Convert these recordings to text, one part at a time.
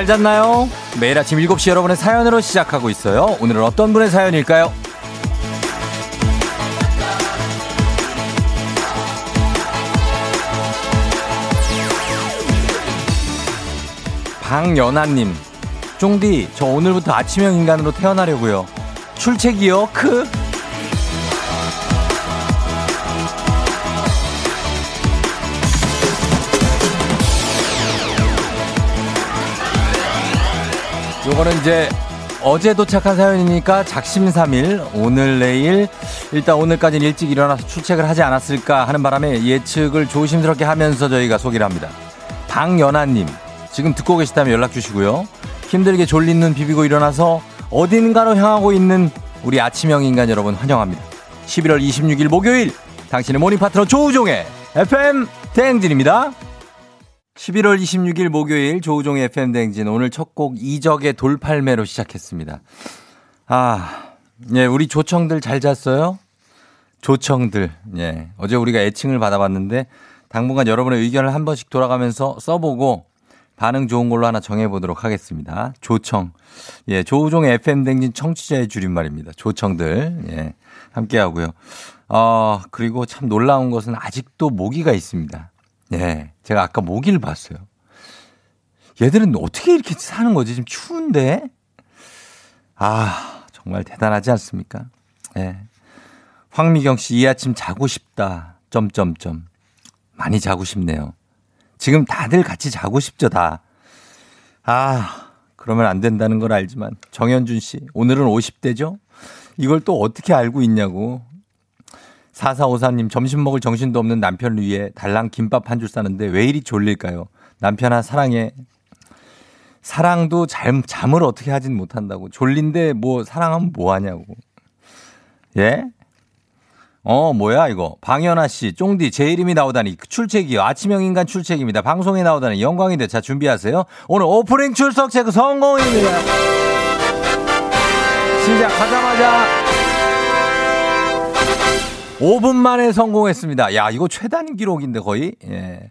잘 잤나요? 매일 아침 7시 여러분의 사연으로 시작하고 있어요. 오늘은 어떤 분의 사연일까요? 방연아님, 쫑디, 저 오늘부터 아침형 인간으로 태어나려고요. 출첵이요? 크? 요거는 이제 어제 도착한 사연이니까 작심삼일 오늘 내일 일단 오늘까지는 일찍 일어나서 출첵을 하지 않았을까 하는 바람에 예측을 조심스럽게 하면서 저희가 소개를 합니다. 방연아님 지금 듣고 계시다면 연락 주시고요. 힘들게 졸린 눈 비비고 일어나서 어딘가로 향하고 있는 우리 아침형 인간 여러분 환영합니다. 11월 26일 목요일 당신의 morning 파트너 조우종의 FM 대행진입니다. 11월 26일 목요일 조우종의 FM 대행진 오늘 첫 곡 이적의 돌팔매로 시작했습니다. 아, 예, 우리 조청들 잘 잤어요? 조청들, 예. 어제 우리가 애칭을 받아봤는데 당분간 여러분의 의견을 한 번씩 돌아가면서 써보고 반응 좋은 걸로 하나 정해보도록 하겠습니다. 조청. 예, 조우종의 FM 댕진 청취자의 줄임말입니다. 조청들. 예, 함께 하고요. 어, 그리고 참 놀라운 것은 아직도 모기가 있습니다. 예, 제가 아까 모기를 봤어요. 얘들은 어떻게 이렇게 사는 거지? 지금 추운데? 아, 정말 대단하지 않습니까? 예. 황미경 씨, 이 아침 자고 싶다. 점점점. 많이 자고 싶네요. 지금 다들 같이 자고 싶죠, 다. 아, 그러면 안 된다는 걸 알지만. 정현준 씨, 오늘은 50대죠? 이걸 또 어떻게 알고 있냐고. 4454님, 점심 먹을 정신도 없는 남편을 위해 달랑 김밥 한 줄 싸는데 왜 이리 졸릴까요? 남편아, 사랑해. 사랑도 잠, 잠을 어떻게 하진 못한다고. 졸린데 뭐 사랑하면 뭐 하냐고. 예? 어, 뭐야, 이거. 방현아 씨, 쫑디, 제 이름이 나오다니. 출첵이요. 아침형 인간 출첵입니다. 방송에 나오다니 영광인데. 자, 준비하세요. 오늘 오프닝 출석 체크 성공입니다. 시작하자마자 5분 만에 성공했습니다. 야, 이거 최단 기록인데 거의. 예.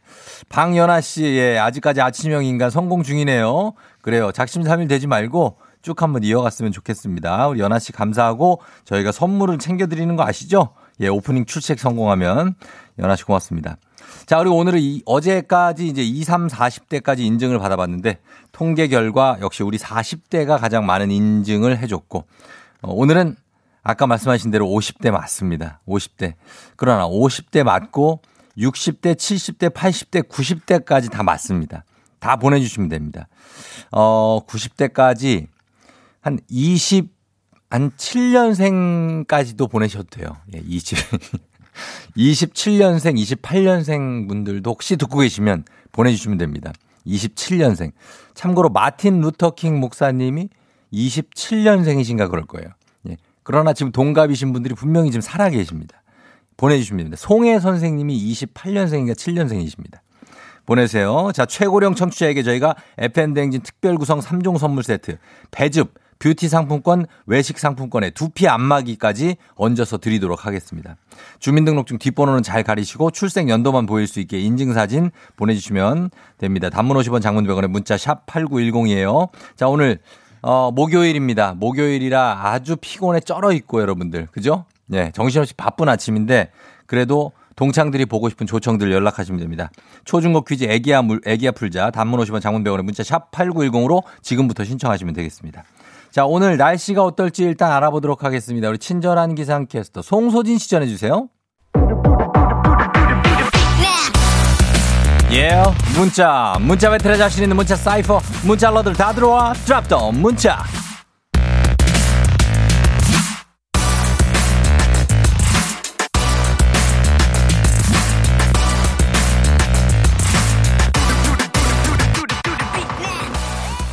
방연아 씨, 예, 아직까지 아침형 인간 성공 중이네요. 그래요. 작심삼일 되지 말고 쭉 한번 이어갔으면 좋겠습니다. 우리 연아 씨 감사하고 저희가 선물을 챙겨드리는 거 아시죠? 예, 오프닝 출첵 성공하면 연아 씨 고맙습니다. 자, 그리고 오늘은 이, 어제까지 이제 20, 30, 40대까지 인증을 받아봤는데 통계 결과 역시 우리 40대가 가장 많은 인증을 해줬고 어, 오늘은 아까 말씀하신 대로 50대 맞습니다. 50대. 그러나 50대 맞고 60대, 70대, 80대, 90대까지 다 맞습니다. 다 보내주시면 됩니다. 어, 90대까지 한 20, 한 7년생까지도 보내셔도 돼요. 예, 20. 27년생, 28년생 분들도 혹시 듣고 계시면 보내주시면 됩니다. 27년생. 참고로 마틴 루터킹 목사님이 27년생이신가 그럴 거예요. 예. 그러나 지금 동갑이신 분들이 분명히 지금 살아 계십니다. 보내주시면 됩니다. 송혜 선생님이 28년생인가 7년생이십니다. 보내세요. 자, 최고령 청취자에게 저희가 FM대행진 특별구성 3종 선물 세트, 배즙, 뷰티 상품권, 외식 상품권에 두피 안마기까지 얹어서 드리도록 하겠습니다. 주민등록증 뒷번호는 잘 가리시고 출생 연도만 보일 수 있게 인증사진 보내주시면 됩니다. 단문 50원 장문 100원에 문자 샵 8910이에요. 자, 오늘 어, 목요일입니다. 목요일이라 아주 피곤해 쩔어 있고 여러분들. 그죠? 네, 정신없이 바쁜 아침인데 그래도 동창들이 보고 싶은 조청들 연락하시면 됩니다. 초중고 퀴즈 애기야 물 애기야 풀자 단문 50원 장문 100원에 문자 샵 8910으로 지금부터 신청하시면 되겠습니다. 자, 오늘 날씨가 어떨지 일단 알아보도록 하겠습니다. 우리 친절한 기상캐스터 송소진 씨 전해 주세요. 예, yeah, 문자, 문자 배틀에 자신 있는 문자 사이퍼, 문자러들 다 들어와, 드랍더 문자.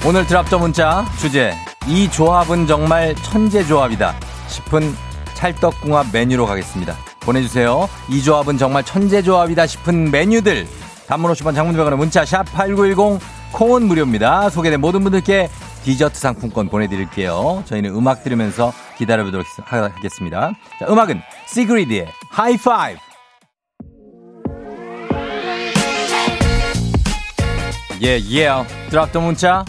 오늘 드랍더 문자 주제 이 조합은 정말 천재 조합이다 싶은 찰떡궁합 메뉴로 가겠습니다. 보내주세요. 이 조합은 정말 천재 조합이다 싶은 메뉴들 단문 50원 장문병원의 문자 샵 8910 콩은 무료입니다. 소개된 모든 분들께 디저트 상품권 보내드릴게요. 저희는 음악 들으면서 기다려보도록 하겠습니다. 자, 음악은 시그리드의 하이파이브 예, 예. 드랍더 문자.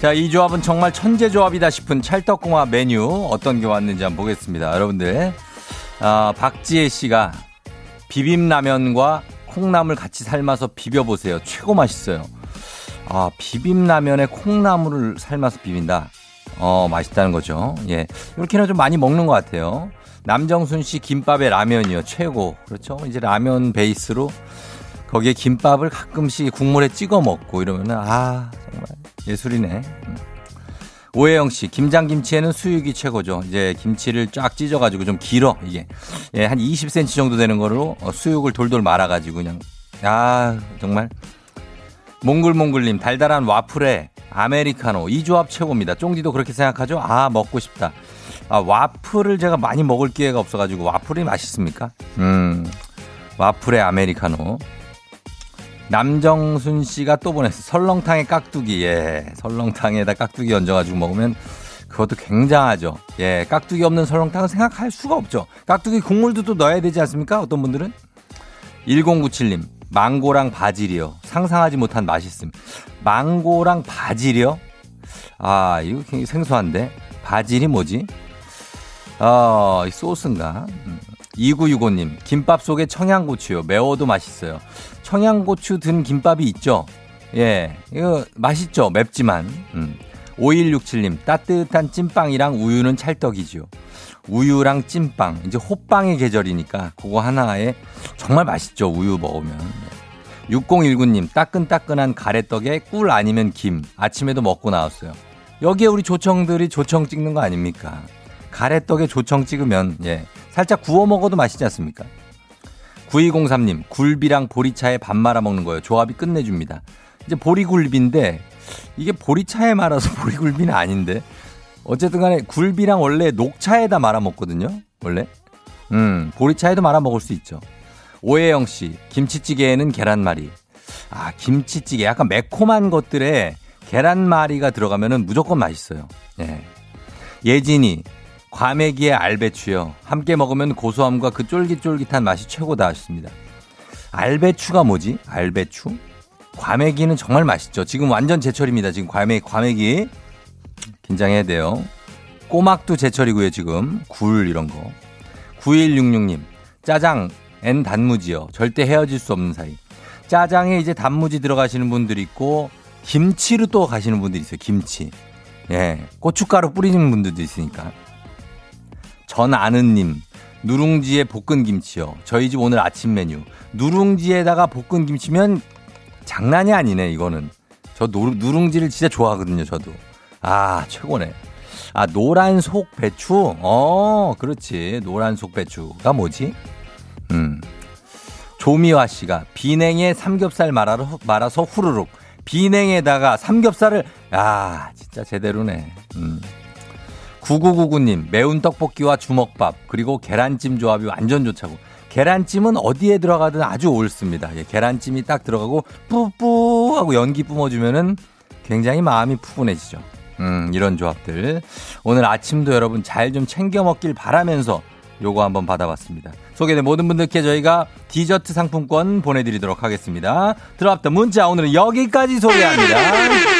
자, 이 조합은 정말 천재 조합이다 싶은 찰떡궁합 메뉴 어떤 게 왔는지 한번 보겠습니다. 여러분들. 아, 박지혜 씨가 비빔라면과 콩나물 같이 삶아서 비벼보세요. 최고 맛있어요. 아, 비빔라면에 콩나물을 삶아서 비빈다. 어, 맛있다는 거죠. 예. 이렇게는 좀 많이 먹는 것 같아요. 남정순 씨 김밥에 라면이요. 최고. 그렇죠. 이제 라면 베이스로 거기에 김밥을 가끔씩 국물에 찍어 먹고 이러면은 아, 정말 예술이네. 음. 오혜영 씨, 김장김치에는 수육이 최고죠. 이제 김치를 쫙 찢어가지고 좀 길어, 이게. 예, 한 20cm 정도 되는 거로 어, 수육을 돌돌 말아가지고 그냥. 아, 정말. 몽글몽글님, 달달한 와플에 아메리카노. 이 조합 최고입니다. 쫑디도 그렇게 생각하죠? 아, 먹고 싶다. 아, 와플을 제가 많이 먹을 기회가 없어가지고 와플이 맛있습니까? 음, 와플에 아메리카노. 남정순 씨가 또 보냈어. 설렁탕에 깍두기. 예. 설렁탕에다 깍두기 얹어가지고 먹으면 그것도 굉장하죠. 예. 깍두기 없는 설렁탕은 생각할 수가 없죠. 깍두기 국물도 또 넣어야 되지 않습니까? 어떤 분들은? 1097님. 망고랑 바질이요. 상상하지 못한 맛있음. 망고랑 바질이요? 아, 이거 굉장히 생소한데. 바질이 뭐지? 어, 소스인가? 2965님, 음. 김밥 속에 청양고추요. 매워도 맛있어요. 청양고추 든 김밥이 있죠. 예, 이거 맛있죠. 맵지만. 음. 5167님, 따뜻한 찐빵이랑 우유는 찰떡이죠. 우유랑 찐빵. 이제 호빵의 계절이니까 그거 하나에 정말 맛있죠. 우유 먹으면. 6019님, 따끈따끈한 가래떡에 꿀 아니면 김. 아침에도 먹고 나왔어요. 여기에 우리 조청들이 조청 찍는 거 아닙니까? 가래떡에 조청 찍으면, 예. 살짝 구워 먹어도 맛있지 않습니까? 9203님, 굴비랑 보리차에 밥 말아 먹는 거예요. 조합이 끝내줍니다. 이제 보리굴비인데, 이게 보리차에 말아서 보리굴비는 아닌데, 어쨌든 간에 굴비랑 원래 녹차에다 말아 먹거든요. 원래. 음, 보리차에도 말아 먹을 수 있죠. 오혜영 씨, 김치찌개에는 계란말이. 아, 김치찌개. 약간 매콤한 것들에 계란말이가 들어가면은 무조건 맛있어요. 예. 예진이, 과메기에 알배추요. 함께 먹으면 고소함과 그 쫄깃쫄깃한 맛이 최고다 하셨습니다. 알배추가 뭐지? 알배추? 과메기는 정말 맛있죠. 지금 완전 제철입니다. 지금 과메, 과메기. 긴장해야 돼요. 꼬막도 제철이고요, 지금. 굴 이런 거. 9166님. 짜장, 엔 단무지요. 절대 헤어질 수 없는 사이. 짜장에 이제 단무지 들어가시는 분들이 있고, 김치로 또 가시는 분들이 있어요, 김치. 예. 고춧가루 뿌리는 분들도 있으니까. 전 아는님, 누룽지에 볶은 김치요. 저희 집 오늘 아침 메뉴. 누룽지에다가 볶은 김치면 장난이 아니네, 이거는. 저 노, 누룽지를 진짜 좋아하거든요, 저도. 아, 최고네. 아, 노란 속 배추? 어, 그렇지. 노란 속 배추가 뭐지? 음. 조미화 씨가 비냉에 삼겹살 말아서, 말아서 후루룩. 비냉에다가 삼겹살을, 아, 진짜 제대로네. 음. 9999님, 매운 떡볶이와 주먹밥, 그리고 계란찜 조합이 완전 좋자고. 계란찜은 어디에 들어가든 아주 옳습니다. 예, 계란찜이 딱 들어가고 뿌뿌 하고 연기 뿜어주면은 굉장히 마음이 푸근해지죠. 음, 이런 조합들. 오늘 아침도 여러분 잘 좀 챙겨 먹길 바라면서 요거 한번 받아봤습니다. 소개된 모든 분들께 저희가 디저트 상품권 보내드리도록 하겠습니다. 들어왔던 문자 오늘은 여기까지 소개합니다.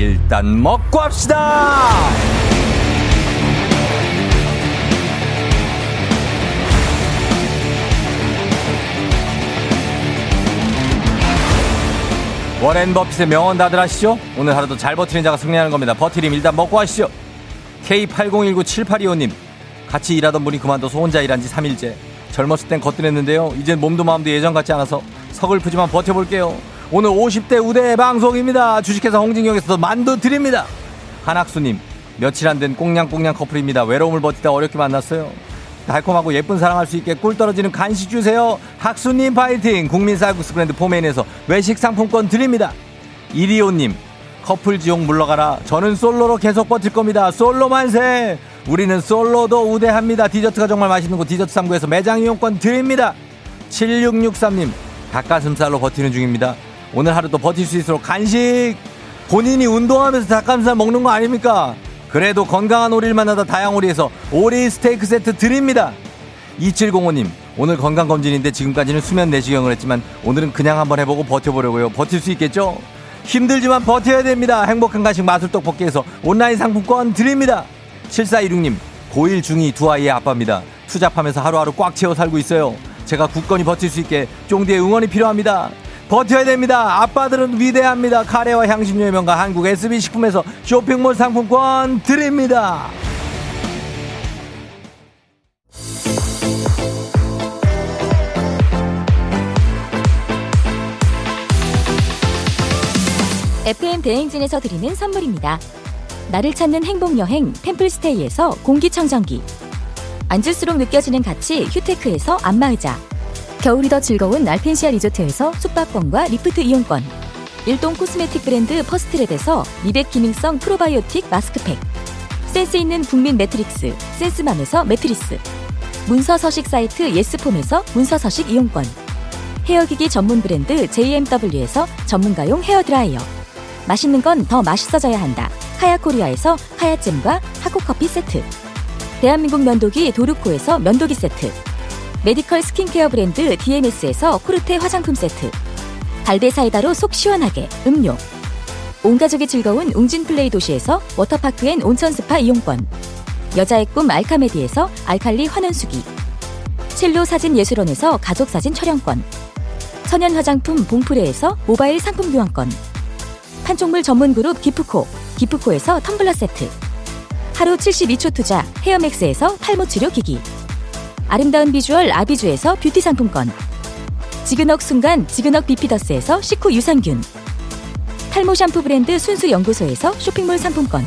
일단 먹고 합시다! 워렌 버핏의 명언 다들 아시죠? 오늘 하루도 잘 버티는 자가 승리하는 겁니다. 버티림 일단 먹고 하시죠. K80197825님 같이 일하던 분이 그만둬서 혼자 일한 지 3일째. 젊었을 땐 거뜬했는데요. 이젠 몸도 마음도 예전 같지 않아서 서글프지만 버텨볼게요. 오늘 50대 우대 방송입니다. 주식회사 홍진경에서 만두 드립니다. 한학수님, 며칠 안 된 꽁냥꽁냥 커플입니다. 외로움을 버티다 어렵게 만났어요. 달콤하고 예쁜 사랑할 수 있게 꿀 떨어지는 간식 주세요. 학수님 파이팅! 국민 쌀국수 브랜드 포메인에서 외식 상품권 드립니다. 이리오님, 커플 지옥 물러가라. 저는 솔로로 계속 버틸 겁니다. 솔로 만세! 우리는 솔로도 우대합니다. 디저트가 정말 맛있는 곳 디저트 상부에서 매장 이용권 드립니다. 7663님, 닭가슴살로 버티는 중입니다. 오늘 하루도 버틸 수 있도록 간식! 본인이 운동하면서 닭가슴살 먹는 거 아닙니까? 그래도 건강한 오리를 만나다 다양오리에서 오리 스테이크 세트 드립니다. 2705님, 오늘 건강검진인데 지금까지는 수면 내시경을 했지만 오늘은 그냥 한번 해보고 버텨보려고요. 버틸 수 있겠죠? 힘들지만 버텨야 됩니다. 행복한 간식 마술 떡볶이에서 온라인 상품권 드립니다. 7416님, 고1 중2 두 아이의 아빠입니다. 투잡하면서 하루하루 꽉 채워 살고 있어요. 제가 굳건히 버틸 수 있게 쫑디의 응원이 필요합니다. 버텨야 됩니다. 아빠들은 위대합니다. 카레와 향신료의 명가 한국 SB식품에서 쇼핑몰 상품권 드립니다. FM 대행진에서 드리는 선물입니다. 나를 찾는 행복 여행 템플스테이에서 공기청정기 앉을수록 느껴지는 가치 휴테크에서 안마의자 겨울이 더 즐거운 알펜시아 리조트에서 숙박권과 리프트 이용권. 일동 코스메틱 브랜드 퍼스트랩에서 미백 기능성 프로바이오틱 마스크팩. 센스 있는 국민 매트리스 센스맘에서 매트리스. 문서 서식 사이트 예스폼에서 문서 서식 이용권. 헤어기기 전문 브랜드 JMW에서 전문가용 헤어드라이어. 맛있는 건 더 맛있어져야 한다. 하야코리아에서 하야잼과 하코커피 세트. 대한민국 면도기 도르코에서 면도기 세트 medical skincare 브랜드 DMS에서 코르테 화장품 세트. 갈대 사이다로 속 시원하게 음료. 온 가족이 즐거운 웅진 플레이 도시에서 워터파크 and 온천 스파 이용권. 여자의 꿈 알카메디에서 알칼리 환원수기. 첼로 사진 예술원에서 가족 사진 촬영권. 천연 화장품 봉프레에서 모바일 상품 교환권. 판촉물 전문 그룹 기프코 기프코에서 텀블러 세트. 하루 72초 투자 헤어맥스에서 탈모 치료 기기 아름다운 비주얼 아비주에서 뷰티 상품권. 지그넉 순간 지그넉 비피더스에서 식후 유산균. 탈모 샴푸 브랜드 순수 연구소에서 쇼핑몰 상품권.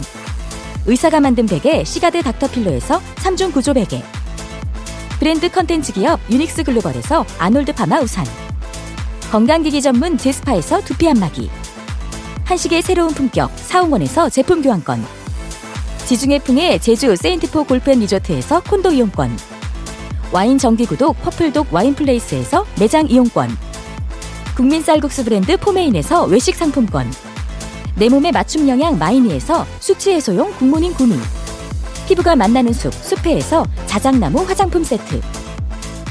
의사가 만든 베개 시가드 닥터필로에서 3중 구조 베개. 브랜드 컨텐츠 기업 유닉스 글로벌에서 아놀드 파마 우산. 건강기기 전문 제스파에서 두피 안마기. 한식의 새로운 품격 사홍원에서 제품 교환권. 지중해 풍의 제주 세인트포 골프앤 리조트에서 콘도 이용권 와인 정기 구독 퍼플독 와인플레이스에서 매장 이용권. 국민 쌀국수 브랜드 포메인에서 외식 상품권. 내 몸에 맞춤 영양 마이니에서 숙취 해소용 굿모닝 구미. 피부가 만나는 숲 숲회에서 자작나무 화장품 세트.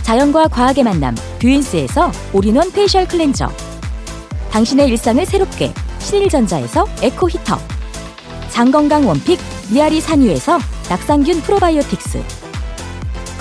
자연과 과학의 만남 뷰인스에서 all-in-one facial cleanser. 당신의 일상을 새롭게 신일전자에서 에코 히터. 장건강 one pick 미야리산 U에서 낙산균 프로바이오틱스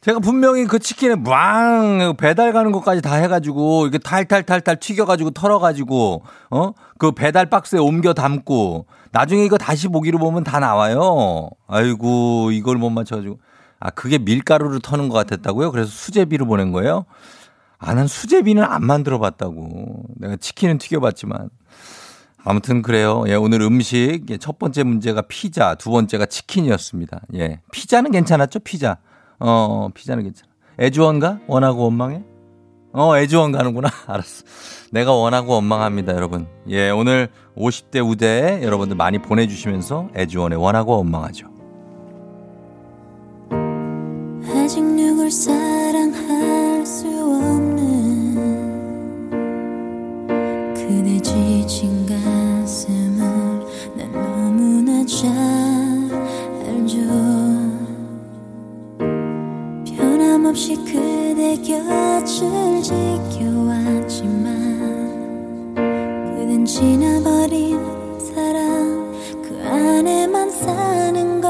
제가 분명히 그 치킨에 꽝 배달 가는 것까지 다 해가지고 이게 탈탈탈탈 튀겨가지고 털어가지고 어 그 배달 박스에 옮겨 담고 나중에 이거 다시 보기로 보면 다 나와요. 아이고 이걸 못 맞춰가지고 아 그게 밀가루를 터는 것 같았다고요? 그래서 수제비로 보낸 거예요? 아 난 수제비는 안 만들어봤다고. 내가 치킨은 튀겨봤지만. 아무튼 그래요. 예, 오늘 음식 예, 첫 번째 문제가 피자, 두 번째가 치킨이었습니다. 예, 피자는 괜찮았죠? 피자. 어, 피자는 괜찮아. 애주원가? 원하고 원망해? 어, 애주원 가는구나. 알았어. 내가 원하고 원망합니다, 여러분. 예, 오늘 50대 우대 여러분들 많이 보내주시면서 애주원의 원하고 원망하죠. 아직 누굴 사랑할 수 없는 그대 지친 가슴을 난 너무나 잘 변함없이 그대 곁을 지켜왔지만 그댄 지나버린 사랑 그 안에만 사는 걸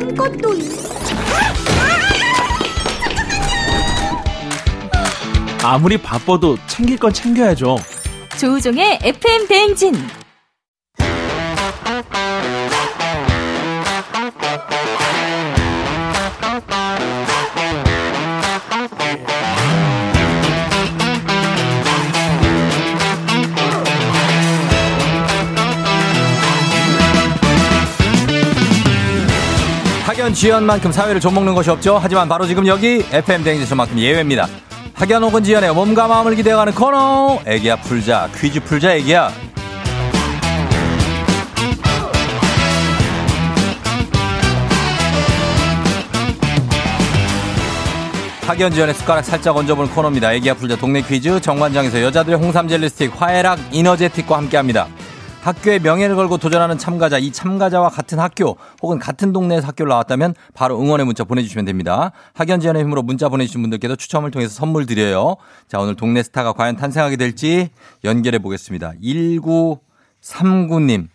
귀신 꿈꿨도이. 아무리 바빠도 챙길 건 챙겨야죠. 조우종의 FM 대행진. 지연만큼 사회를 좀먹는 것이 없죠. 하지만 바로 지금 여기 FM 대행진만큼 예외입니다. 학연 혹은 지연의 몸과 마음을 기대어가는 코너. 애기야 풀자 퀴즈 풀자 애기야. 학연 지연의 숟가락 살짝 얹어보는 코너입니다. 애기야 풀자 동네 퀴즈 정관장에서 여자들의 홍삼 젤리 스틱 화해락 이너제틱과 함께합니다. 학교의 명예를 걸고 도전하는 참가자, 이 참가자와 같은 학교 혹은 같은 동네에서 학교를 나왔다면 바로 응원의 문자 보내주시면 됩니다. 학연 지원의 힘으로 문자 보내주신 분들께도 추첨을 통해서 선물 드려요. 자, 오늘 동네 스타가 과연 탄생하게 될지 연결해 보겠습니다. 1939님.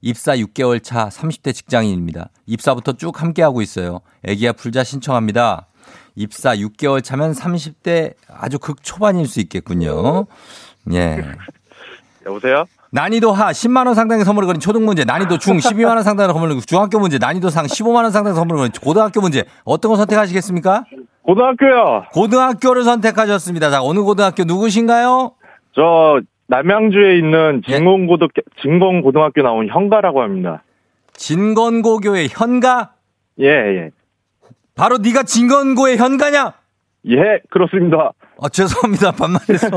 입사 6개월 차 30대 직장인입니다. 입사부터 쭉 함께하고 있어요. 애기야 풀자 신청합니다. 입사 6개월 차면 30대 아주 극초반일 수 있겠군요. 예. 여보세요? 난이도 하 10만 원 상당의 선물을 거린 초등 문제, 난이도 중 12만 원 상당의 선물을 거린 중학교 문제, 난이도 상 15만 원 상당의 선물을 거린 고등학교 문제. 어떤 거 선택하시겠습니까? 고등학교요. 고등학교를 선택하셨습니다. 자, 어느 고등학교 누구신가요? 저 남양주에 있는 예. 진공고등 진공고등학교 나온 현가라고 합니다. 진건고교의 현가? 예, 예. 바로 네가 진건고의 현가냐? 예, 그렇습니다. 아, 죄송합니다. 반말해서.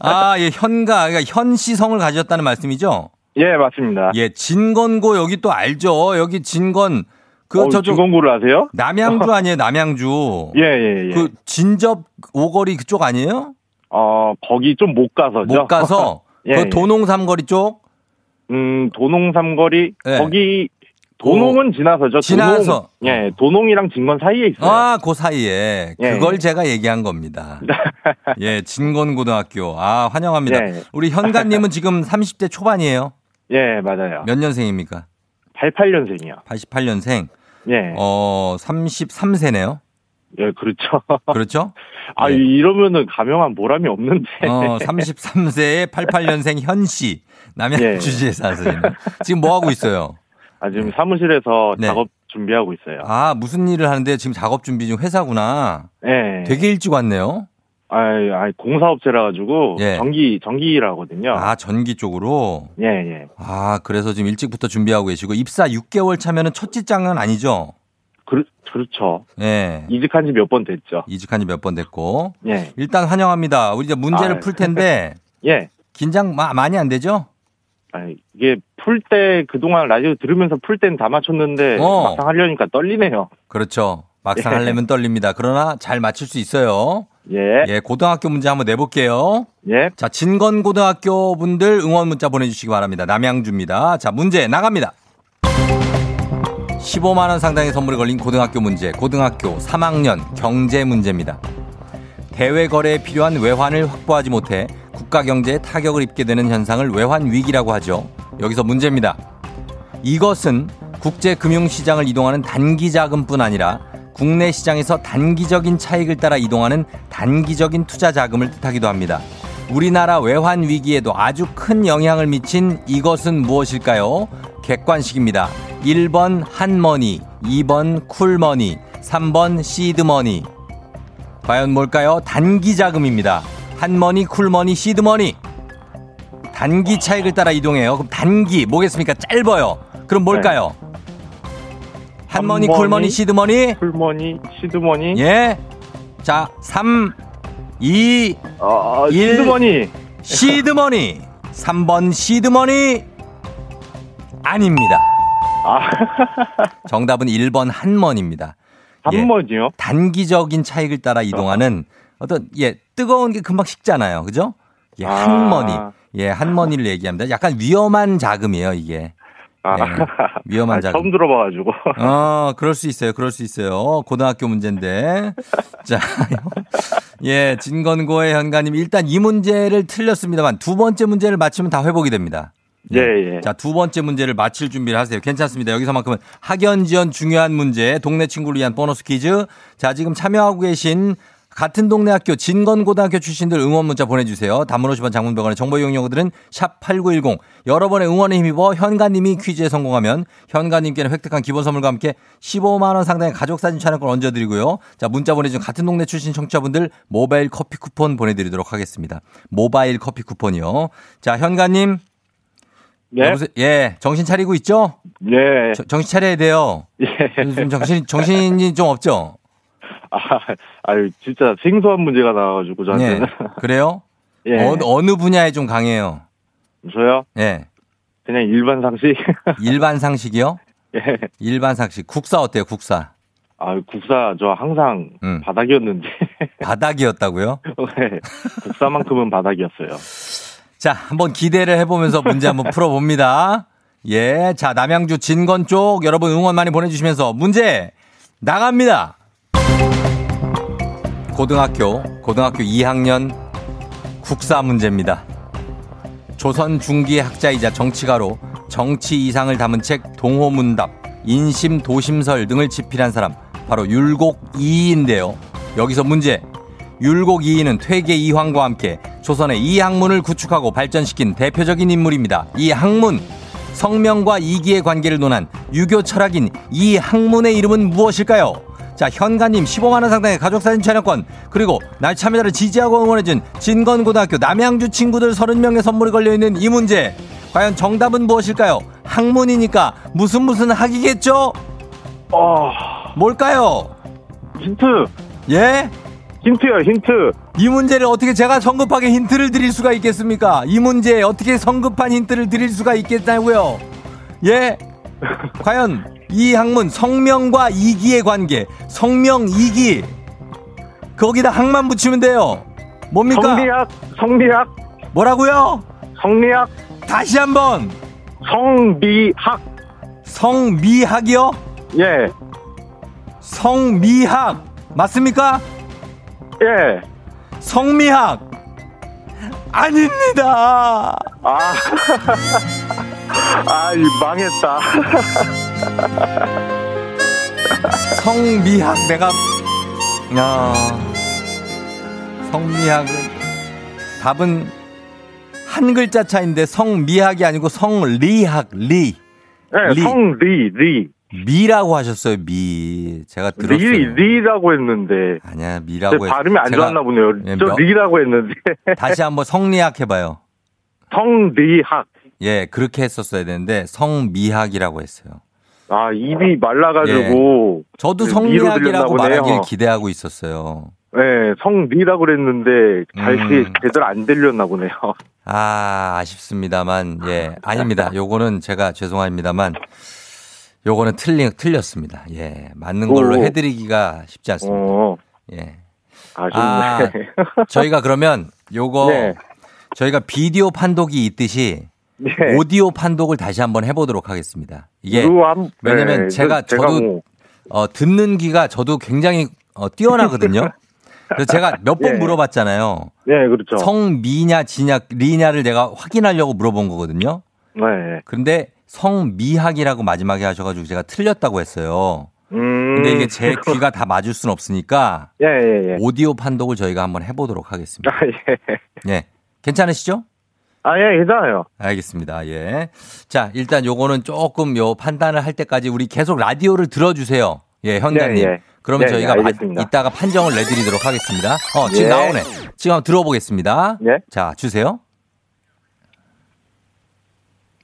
아, 예, 현가. 그러니까 현시성을 가졌다는 말씀이죠? 예, 맞습니다. 예, 진건고 여기 또 알죠? 여기 진건. 그, 어, 저쪽. 진공고를 아세요? 남양주 아니에요, 남양주. 예, 예, 예. 그 진접 오거리 그쪽 아니에요? 어, 거기 좀 못 가서죠. 못 가서 예, 그 예. 도농 삼거리 쪽 음, 도농 삼거리 예. 거기 도농은 지나서죠. 지나서. 도농, 예, 도농이랑 진건 사이에 있어요. 아, 그 사이에 예, 그걸 예. 제가 얘기한 겁니다. 예, 진건고등학교. 아, 환영합니다. 예. 우리 현가님은 지금 30대 초반이에요. 예, 맞아요. 몇 년생입니까? 88년생이요. 88년생. 예. 어, 33세네요. 예, 그렇죠. 그렇죠? 아, 예. 이러면은 가명한 보람이 없는데. 어, 33세에 88년생 현 씨. 남양주시에 사세요. 지금 뭐 하고 있어요? 아, 지금 사무실에서 네. 작업 준비하고 있어요. 아, 무슨 일을 하는데 지금 작업 준비 중 회사구나. 예. 되게 일찍 왔네요. 아, 아, 공사업체라 가지고 예. 전기 전기 일하거든요. 아, 전기 쪽으로. 예, 예. 아, 그래서 지금 일찍부터 준비하고 계시고 입사 6개월 차면은 첫 직장은 아니죠? 그, 그렇죠. 예. 이직한 지 몇 번 됐죠. 이직한 지 몇 번 됐고. 예. 일단 환영합니다. 우리 이제 문제를 아, 풀 텐데 예. 긴장 마- 많이 안 되죠? 아, 이게 풀 때 그동안 라디오 들으면서 풀 때는 다 맞췄는데 어. 막상 하려니까 떨리네요. 그렇죠. 막상 예. 하려면 떨립니다. 그러나 잘 맞출 수 있어요. 예. 예, 고등학교 문제 한번 내볼게요. 예. 자, 진건고등학교 분들 응원 문자 보내주시기 바랍니다. 남양주입니다. 자, 문제 나갑니다. 15만원 상당의 선물이 걸린 고등학교 문제, 고등학교 3학년 경제 문제입니다. 대외 거래에 필요한 외환을 확보하지 못해 국가 경제에 타격을 입게 되는 현상을 외환 위기라고 하죠. 여기서 문제입니다. 이것은 국제 금융 시장을 이동하는 단기 자금뿐 아니라 국내 시장에서 단기적인 차익을 따라 이동하는 단기적인 투자 자금을 뜻하기도 합니다. 우리나라 외환 위기에도 아주 큰 영향을 미친 이것은 무엇일까요? 객관식입니다. 1번 한머니, 2번 쿨머니, 3번 시드머니. 과연 뭘까요? 단기 자금입니다. 한머니, 쿨머니, 시드머니. 단기 차익을 따라 이동해요. 그럼 단기 뭐겠습니까? 짧아요. 그럼 뭘까요? 한머니, 한머니, 쿨머니, 시드머니. 풀머니, 시드머니. 예. 자, 3, 2, 아, 일. 시드머니. 시드머니. 3번 시드머니. 아닙니다. 아, 정답은 1번 한머니입니다. 예. 한머니요? 단기적인 차익을 따라 이동하는 어떤 예 뜨거운 게 금방 식잖아요, 그죠? 예, 아. 한머니, 예 한머니를 얘기합니다. 약간 위험한 자금이에요, 이게. 아, 예, 위험한 아, 자금. 처음 들어봐가지고. 어, 그럴 수 있어요, 그럴 수 있어요. 고등학교 문제인데. 자, 예, 진건고의 현가님 일단 이 문제를 틀렸습니다만 두 번째 문제를 맞추면 다 회복이 됩니다. 예, 예. 자, 두 번째 문제를 맞힐 준비를 하세요. 괜찮습니다. 여기서만큼은 학연 지원 중요한 문제, 동네 친구를 위한 보너스 퀴즈. 자, 지금 참여하고 계신 같은 동네 학교 진건고등학교 출신들 응원 문자 보내주세요. 단문 50원 장문병원의 정보 이용료들은 샵 8910. 여러 번의 응원에 힘입어 현가님이 퀴즈에 성공하면 현가님께는 획득한 기본 선물과 함께 15만원 상당의 가족사진 촬영권 얹어드리고요. 자, 문자 보내준 같은 동네 출신 청취자분들 모바일 커피 쿠폰 보내드리도록 하겠습니다. 모바일 커피 쿠폰이요. 자, 현가님. 예. 여보세요? 예, 정신 차리고 있죠? 예. 저- 정신 차려야 돼요. 예. 정신, 정신이 좀 없죠? 아, 아유, 진짜 생소한 문제가 나와가지고, 예. 저한테는. 그래요? 예. 어느, 어느 분야에 좀 강해요? 저요? 예. 그냥 일반 상식? 일반 상식이요? 예. 일반 상식. 국사 어때요, 국사? 아, 국사, 저 항상 음. 바닥이었는데. 바닥이었다고요? 네. 국사만큼은 바닥이었어요. 자, 한번 기대를 해보면서 문제 한번 풀어봅니다. 예. 자, 남양주 진건 쪽 여러분 응원 많이 보내주시면서 문제 나갑니다. 고등학교, 고등학교 2학년 국사 문제입니다. 조선 중기의 학자이자 정치가로 정치 이상을 담은 책 동호문답, 인심 도심설 등을 집필한 사람 바로 율곡 이인데요. 여기서 문제. 율곡 이인은 퇴계 이황과 함께 조선의 이 학문을 구축하고 발전시킨 대표적인 인물입니다. 이 학문 성명과 이기의 관계를 논한 유교 철학인 이 학문의 이름은 무엇일까요? 자, 현가님 15만원 상당의 가족사진 촬영권, 그리고 날 참여자를 지지하고 응원해준 진건고등학교 남양주 친구들 30명의 선물이 걸려있는 이 문제. 과연 정답은 무엇일까요? 학문이니까 무슨 무슨 학이겠죠? 어, 뭘까요? 힌트! 예? 힌트요, 힌트! 이 문제를 어떻게 제가 성급하게 힌트를 드릴 수가 있겠습니까? 이 문제에 어떻게 성급한 힌트를 드릴 수가 있겠다고요? 예? 과연 이 학문 성명과 이기의 관계, 성명 이기 거기다 학만 붙이면 돼요. 뭡니까? 성리학, 성리학, 뭐라고요? 성리학, 다시 한번 성미학. 성미학이요? 예, 성미학 맞습니까? 예. 성미학 아닙니다. 아, 아, 이 망했다. 성미학 내가 야 성미학은 답은 한 글자 차인데 성미학이 아니고 성리학 리 예, 리. 성리, 리. 미라고 하셨어요 미 제가 리, 들었어요 리라고 했는데. 아니야 제 미라고 했- 발음이 안 좋았나 보네요. 예, 저 몇- 리라고 했는데. 다시 한번 성리학 해봐요 성리학. 예 그렇게 했었어야 되는데 성미학이라고 했어요 아, 입이 말라가지고. 저도 네, 미로 들렸나 성리학이라고. 말하길 기대하고 있었어요 예, 성리라고 그랬는데, 잘 음. 제대로 안 들렸나 보네요. 아, 아쉽습니다만, 예. 아닙니다. 요거는 제가 죄송합니다만, 요거는 틀리, 틀렸습니다. 예. 맞는 걸로 오. 해드리기가 쉽지 않습니다. 어, 예. 아쉽네. 저희가 그러면 요거, 네. 저희가 비디오 판독이 있듯이 네. 오디오 판독을 다시 한번 해보도록 하겠습니다. 이게, 그거 한- 왜냐면 네, 제가, 저- 저도, 뭐, 어, 듣는 귀가 저도 굉장히 어, 뛰어나거든요. 그래서 제가 몇번 예. 물어봤잖아요. 네, 그렇죠. 성미냐, 지냐, 리냐를 내가 확인하려고 물어본 거거든요. 네. 근데 성미학이라고 마지막에 하셔가지고 제가 틀렸다고 했어요. 음. 근데 이게 제 귀가 다 맞을 순 없으니까 예, 예, 예. 오디오 판독을 저희가 한번 해보도록 하겠습니다. 아, 예. 예. 괜찮으시죠? 아, 예, 괜찮아요. 알겠습니다. 예. 자, 일단 요거는 조금 요 판단을 할 때까지 우리 계속 라디오를 들어주세요. 예, 현관님. 예, 예. 그러면 네, 저희가 네, 마-. 이따가 판정을 내드리도록 하겠습니다. 어, 지금 예. 나오네. 지금 한번 들어보겠습니다. 예. 자, 주세요.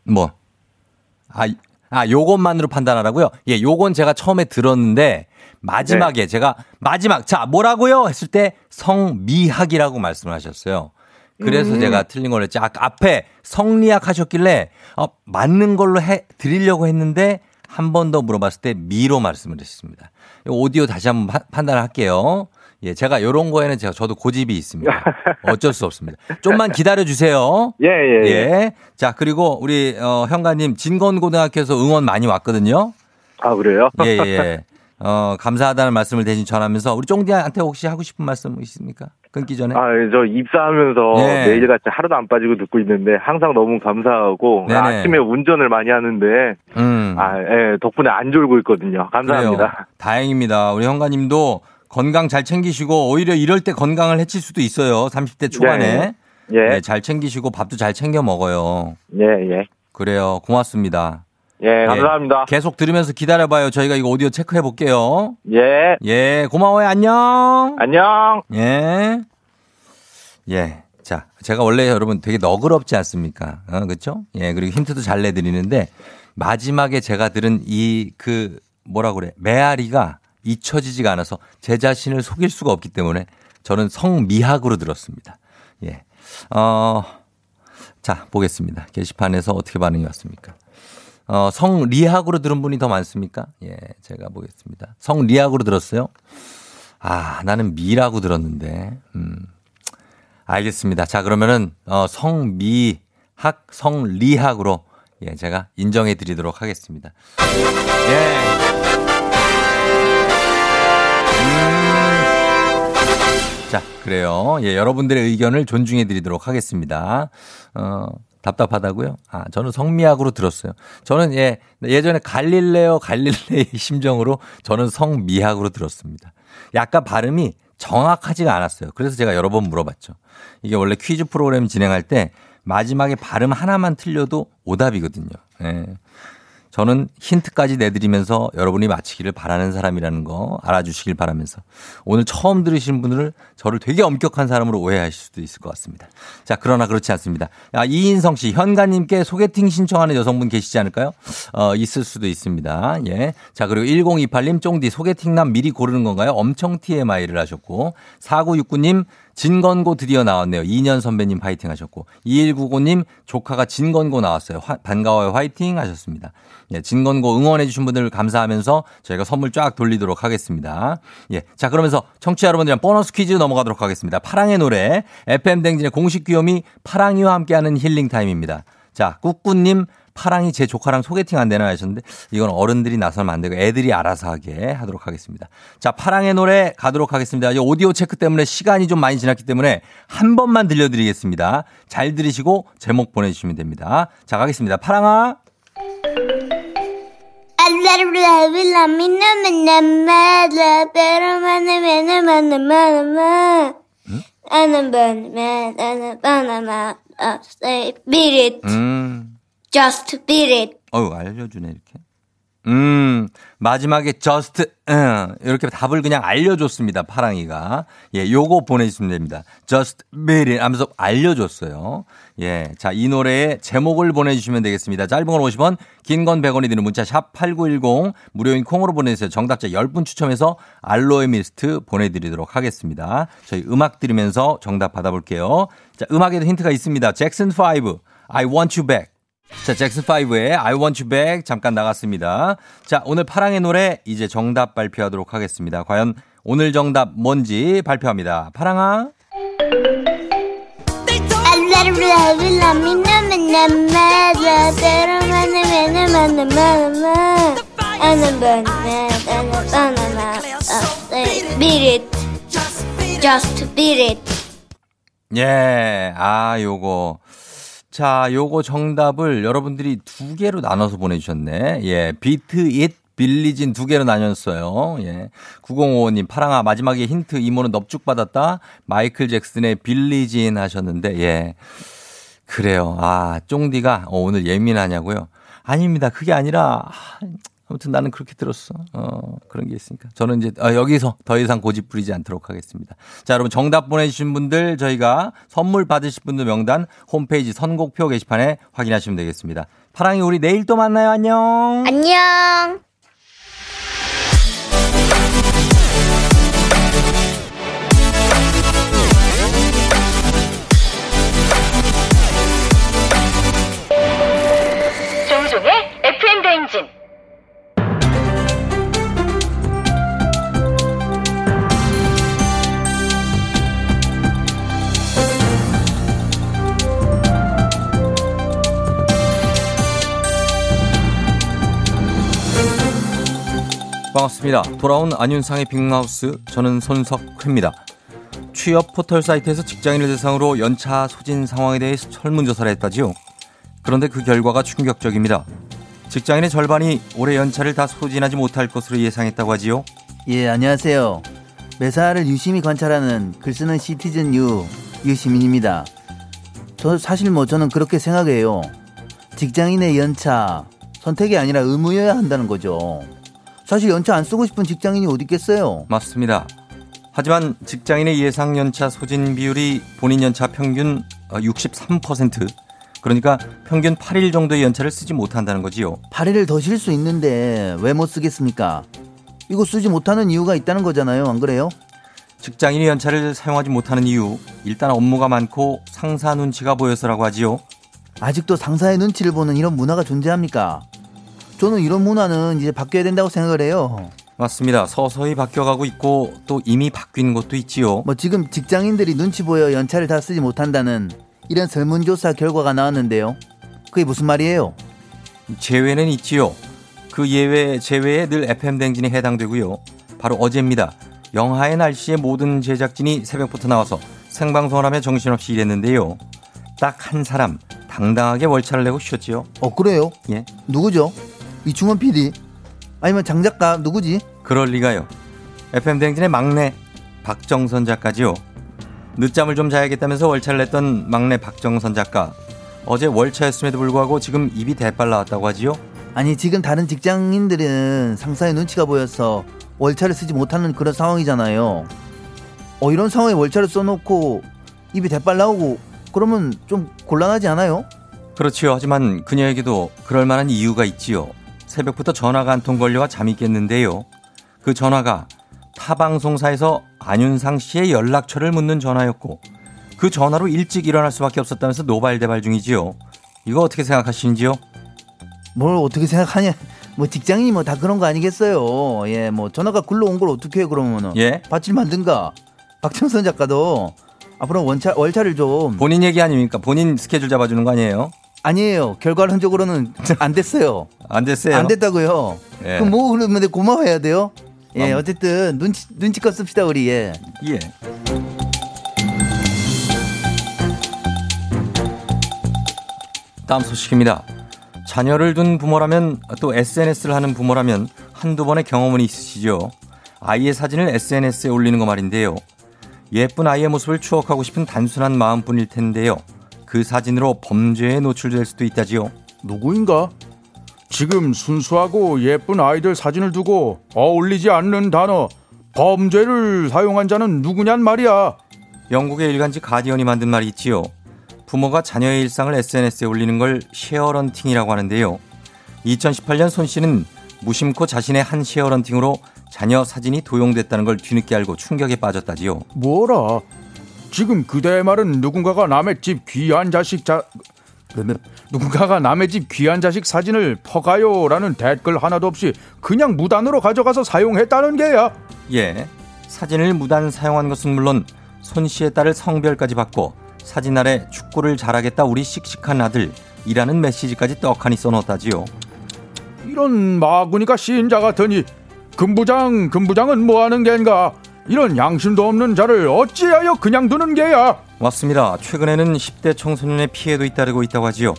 뭐. 아, 이- 아, 요것만으로 판단하라고요? 예, 요건 제가 처음에 들었는데, 마지막에 네. 제가, 마지막, 자, 뭐라고요? 했을 때, 성미학이라고 말씀을 하셨어요. 그래서 음. 제가 틀린 걸 했지. 아까 앞에 성리학 하셨길래, 어, 맞는 걸로 해, 드리려고 했는데, 한 번 더 물어봤을 때, 미로 말씀을. 요 오디오 다시 한번 파- 판단을 할게요. 예, 제가 요런 거에는 제가 저도 고집이 있습니다. 어쩔 수 없습니다. 좀만 기다려 주세요. 예, 예, 예. 예. 자, 그리고 우리 어 현가님 진건 고등학교에서 응원 많이 왔거든요. 아, 그래요? 예, 예. 어, 감사하다는 말씀을 대신 전하면서 우리 쫑디한테 혹시 하고 싶은 말씀 있습니까? 끊기 전에. 아, 저 입사하면서 네. 매일같이 하루도 안 빠지고 듣고 있는데 항상 너무 감사하고 네네. 아침에 운전을 많이 하는데 음. 아, 예, 덕분에 안 졸고 있거든요. 감사합니다. 그래요. 다행입니다. 우리 현가님도 건강 잘 챙기시고 오히려 이럴 때 건강을 해칠 수도 있어요. 30대 초반에. 예, 네, 잘 챙기시고 밥도 잘 챙겨 먹어요. 예, 예. 그래요. 고맙습니다. 예, 감사합니다. 계속 들으면서 기다려봐요. 저희가 이거 오디오 체크해 볼게요. 예, 예, 고마워요. 안녕. 안녕. 예. 예. 자, 제가 원래 여러분 되게 너그럽지 않습니까? 어, 그쵸? 예, 그리고 힌트도 잘 내드리는데 마지막에 제가 들은 이 그 뭐라 그래 메아리가 잊혀지지가 않아서 제 자신을 속일 수가 없기 때문에 저는 성미학으로 들었습니다. 예. 어, 자, 보겠습니다. 게시판에서 어떻게 반응이 왔습니까? 어, 성리학으로 들은 분이 더 많습니까? 예, 제가 보겠습니다. 성리학으로 들었어요? 아, 나는 미라고 들었는데, 음. 알겠습니다. 자, 그러면은, 어, 성미학, 성리학으로, 예, 제가 인정해 드리도록 하겠습니다. 예. 음. 자, 그래요. 예, 여러분들의 의견을 존중해 드리도록 하겠습니다. 어, 답답하다고요? 아, 저는 성미학으로 들었어요. 저는 예, 예전에 갈릴레오 갈릴레이 심정으로 저는 성미학으로 들었습니다. 약간 발음이 정확하지가 않았어요. 그래서 제가 여러 번 물어봤죠. 이게 원래 퀴즈 프로그램 진행할 때 마지막에 발음 하나만 틀려도 오답이거든요. 예. 저는 힌트까지 내드리면서 여러분이 맞히기를 바라는 사람이라는 거 알아주시길 바라면서 오늘 처음 들으신 분들은 저를 되게 엄격한 사람으로 오해하실 수도 있을 것 같습니다. 자, 그러나 그렇지 않습니다. 아, 이인성 씨, 현가님께 소개팅 신청하는 여성분 계시지 않을까요? 어, 있을 수도 있습니다. 예. 자, 그리고 1028님, 쫑디 소개팅남 미리 고르는 건가요? 엄청 TMI를 하셨고, 4969님, 진건고 드디어 나왔네요. 2년 선배님 파이팅 하셨고 2195님 조카가 진건고 나왔어요. 화- 반가워요 화이팅 하셨습니다. 예, 진건고 응원해 주신 분들 감사하면서 저희가 선물 쫙 돌리도록 하겠습니다. 예. 자, 그러면서 청취자 여러분들이랑 보너스 퀴즈 넘어가도록 하겠습니다. 파랑의 노래 FM 댕진의 공식 귀요미 파랑이와 함께하는 힐링 타임입니다. 자, 꾸꾸님 파랑이 제 조카랑 소개팅 안 되나 하셨는데 이건 어른들이 나서면 안 되고 애들이 알아서 하게 하도록 하겠습니다. 자, 파랑의 노래 가도록 하겠습니다. 이 오디오 체크 때문에 시간이 좀 많이 지났기 때문에 한 번만 들려드리겠습니다. 잘 들으시고 제목 보내주시면 됩니다. 자, 가겠습니다. 파랑아. It, 음. Just beat it. 어유 알려주네 이렇게. 음 마지막에 just 음, 이렇게 답을 그냥 알려줬습니다 파랑이가. 예 요거 보내주시면 됩니다. Just beat it 하면서 알려줬어요. 예자이 노래의 제목을 보내주시면 되겠습니다. 짧은 건 50원 긴 건 100원이 드는 문자 샵 #8910 무료인 콩으로 보내주세요. 정답자 10분 추첨해서 알로에 미스트 보내드리도록 하겠습니다. 저희 음악 들으면서 정답 받아볼게요. 자 음악에도 힌트가 있습니다. 잭슨 5 I want you back 자, 잭슨5의 I want you back 잠깐 나갔습니다. 자, 오늘 파랑의 노래 이제 정답 발표하도록 하겠습니다. 과연 오늘 정답 뭔지 발표합니다. 파랑아. 예, 아, 요거. 자, 요거 정답을 여러분들이 두 개로 나눠서 보내주셨네. 예, 비트 잇 빌리진 두 개로 나눴어요. 예. 9055님, 파랑아, 마지막에 힌트 이모는 넙죽 받았다. 마이클 잭슨의 빌리진 하셨는데, 예. 그래요. 아, 쫑디가 어, 오늘 예민하냐고요? 아닙니다. 그게 아니라, 아, 아무튼 나는 그렇게 들었어. 어, 그런 게 있으니까. 저는 이제 어, 여기서 더 이상 고집 부리지 않도록 하겠습니다. 자, 여러분 정답 보내주신 분들 저희가 선물 받으실 분들 명단 홈페이지 선곡표 게시판에 확인하시면 되겠습니다. 파랑이 우리 내일 또 만나요. 안녕. 안녕. 반갑습니다. 돌아온 안윤상의 빅마우스 저는 손석회입니다. 취업 포털 사이트에서 직장인을 대상으로 연차 소진 상황에 대해 설문조사를 했다지요. 그런데 그 결과가 충격적입니다. 직장인의 절반이 올해 연차를 다 소진하지 못할 것으로 예상했다고 하지요. 예, 안녕하세요. 매사를 유심히 관찰하는 글쓰는 시티즌 유 유시민입니다. 저 사실 뭐 저는 그렇게 생각해요. 직장인의 연차 선택이 아니라 의무여야 한다는 거죠. 사실 연차 안 쓰고 싶은 직장인이 어디 있겠어요? 맞습니다. 하지만 직장인의 예상 연차 소진 비율이 본인 연차 평균 63% 그러니까 평균 8일 정도의 연차를 쓰지 못한다는 거지요. 8일을 더 쉴 수 있는데 왜 못 쓰겠습니까? 이거 쓰지 못하는 이유가 있다는 거잖아요. 안 그래요? 직장인이 연차를 사용하지 못하는 이유 일단 업무가 많고 상사 눈치가 보여서라고 하지요. 아직도 상사의 눈치를 보는 이런 문화가 존재합니까? 저는 이런 문화는 이제 바뀌어야 된다고 생각을 해요. 맞습니다. 서서히 바뀌어가고 있고 또 이미 바뀐 것도 있지요. 뭐 지금 직장인들이 눈치 보여 연차를 다 쓰지 못한다는 이런 설문조사 결과가 나왔는데요. 그게 무슨 말이에요? 제외는 있지요. 그 예외 제외에 늘 FM 댕진이 해당되고요. 바로 어제입니다. 영하의 날씨에 모든 제작진이 새벽부터 나와서 생방송을 하며 정신없이 일했는데요. 딱 한 사람 당당하게 월차를 내고 쉬었지요. 어 그래요? 예. 누구죠? 이충원 PD? 아니면 장 작가 누구지? 그럴 리가요. FM 댕진의 막내 박정선 작가지요. 늦잠을 좀 자야겠다면서 월차를 냈던 막내 박정선 작가. 어제 월차였음에도 불구하고 지금 입이 대빨 나왔다고 하지요. 아니 지금 다른 직장인들은 상사의 눈치가 보여서 월차를 쓰지 못하는 그런 상황이잖아요. 어 이런 상황에 월차를 써놓고 입이 대빨 나오고 그러면 좀 곤란하지 않아요? 그렇지요. 하지만 그녀에게도 그럴 만한 이유가 있지요. 새벽부터 전화가 한 통 걸려와 잠이 깼는데요. 그 전화가 타 방송사에서 안윤상 씨의 연락처를 묻는 전화였고 그 전화로 일찍 일어날 수밖에 없었다면서 노발대발 중이지요. 이거 어떻게 생각하시는지요? 뭘 어떻게 생각하냐? 뭐 직장인이 뭐 다 그런 거 아니겠어요? 예, 뭐 전화가 굴러온 걸 어떻게 해 그러면은? 예? 받질 만든가? 박정선 작가도 앞으로 원차 월차를 좀 본인 얘기 아닙니까? 본인 스케줄 잡아주는 거 아니에요? 아니에요. 결과론적으로는 안 됐어요. 안 됐어요. 안 됐다고요. 예. 그럼 뭐 그러면 고마워해야 돼요? 예, 음. 어쨌든 눈치 눈치껏 씁시다 우리 예. 예. 다음 소식입니다. 자녀를 둔 부모라면 또 SNS를 하는 부모라면 한두 번의 경험은 있으시죠. 아이의 사진을 SNS에 올리는 거 말인데요. 예쁜 아이의 모습을 추억하고 싶은 단순한 마음뿐일 텐데요. 그 사진으로 범죄에 노출될 수도 있다지요. 누구인가? 지금 순수하고 예쁜 아이들 사진을 두고 어울리지 않는 단어 범죄를 사용한 자는 누구냔 말이야. 영국의 일간지 가디언이 만든 말이 있지요. 부모가 자녀의 일상을 SNS에 올리는 걸 sharenting이라고 하는데요. 2018년 손 씨는 무심코 자신이 한 sharenting으로 자녀 사진이 도용됐다는 걸 뒤늦게 알고 충격에 빠졌다지요. 뭐라? 지금 그대의 말은 누군가가 남의 집 귀한 자식 자 누군가가 남의 집 귀한 자식 사진을 퍼가요라는 댓글 하나도 없이 그냥 무단으로 가져가서 사용했다는 게야. 예. 사진을 무단 사용한 것은 물론 손 씨의 딸을 성별까지 받고 사진 아래 축구를 잘하겠다 우리 씩씩한 아들이라는 메시지까지 떡하니 써놓았다지요. 이런 마구니까 시인자 같으니 금부장 금부장은 뭐하는 겐가? 이런 양심도 없는 자를 어찌하여 그냥 두는 게야? 맞습니다. 최근에는 10대 청소년의 피해도 잇따르고 있다고 하지요.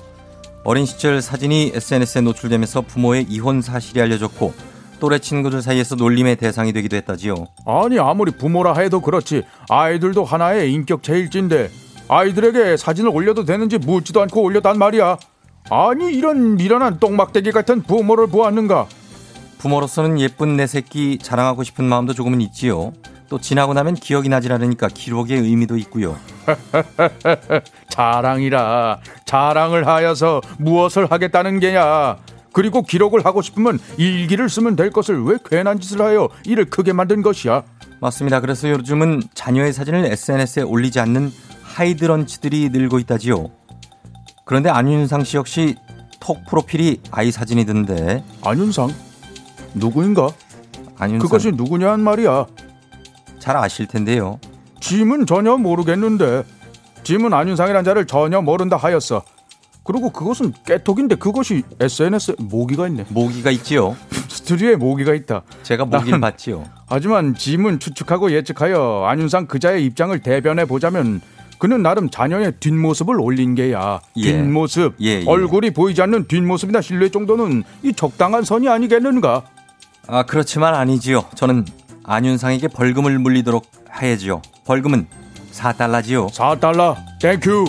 어린 시절 사진이 SNS에 노출되면서 부모의 이혼 사실이 알려졌고 또래 친구들 사이에서 놀림의 대상이 되기도 했다지요. 아니 아무리 부모라 해도 그렇지 아이들도 하나의 인격 제일진데 아이들에게 사진을 올려도 되는지 묻지도 않고 올렸단 말이야. 아니 이런 미련한 똥막대기 같은 부모를 보았는가? 부모로서는 예쁜 내 새끼 자랑하고 싶은 마음도 조금은 있지요. 또 지나고 나면 기억이 나질 않으니까 기록의 의미도 있고요. 자랑이라 자랑을 하여서 무엇을 하겠다는 게냐? 그리고 기록을 하고 싶으면 일기를 쓰면 될 것을 왜 괜한 짓을 하여 이를 크게 만든 것이야? 맞습니다. 그래서 요즘은 자녀의 사진을 SNS에 올리지 않는 하이드런치들이 늘고 있다지요. 그런데 안윤상 씨 역시 톡 프로필이 아이 사진이던데 안윤상 누구인가? 안윤상 그것이 누구냔 말이야. 잘 아실 텐데요. 짐은 전혀 모르겠는데 짐은 안윤상이란 자를 전혀 모른다 하였어. 그리고 그것은 깨톡인데 그것이 SNS 모기가 있네. 모기가 있지요. 스튜디오에 모기가 있다. 제가 모기를 봤지요. 하지만 짐은 추측하고 예측하여 안윤상 그자의 입장을 대변해 보자면 그는 나름 자녀의 뒷모습을 올린 게야. 예. 뒷모습. 예, 예. 얼굴이 보이지 않는 뒷모습이나 실루엣 정도는 이 적당한 선이 아니겠는가? 아, 그렇지만 아니지요. 저는 안윤상에게 벌금을 물리도록 해야지요. 벌금은 4달러지요. 4달러. Thank you.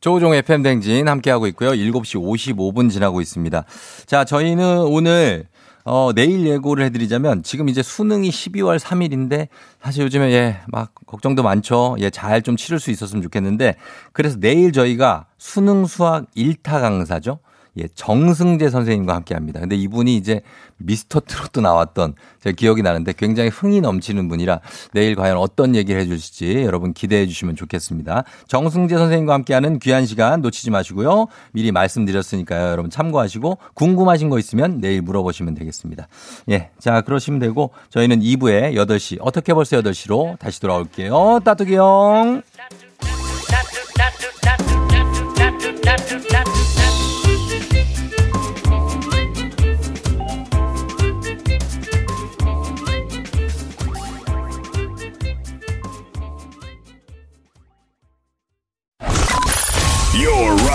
조우종 FM 댕진 함께하고 있고요. 7시 55분 지나고 있습니다. 자, 저희는 오늘 어, 내일 예고를 해드리자면 지금 이제 수능이 12월 3일인데 사실 요즘에 예, 막 걱정도 많죠. 예, 잘 좀 치를 수 있었으면 좋겠는데 그래서 내일 저희가 수능 수학 1타 강사죠. 예, 정승제 선생님과 함께 합니다. 근데 이분이 이제 미스터 트롯도 나왔던 제가 기억이 나는데 굉장히 흥이 넘치는 분이라 내일 과연 어떤 얘기를 해 주실지 여러분 기대해 주시면 좋겠습니다. 정승재 선생님과 함께하는 귀한 시간 놓치지 마시고요. 미리 말씀드렸으니까요. 여러분 참고하시고 궁금하신 거 있으면 내일 물어보시면 되겠습니다. 예. 자, 그러시면 되고 저희는 2부에 8시 어떻게 벌써 8시로 다시 돌아올게요. 따뚜기 형.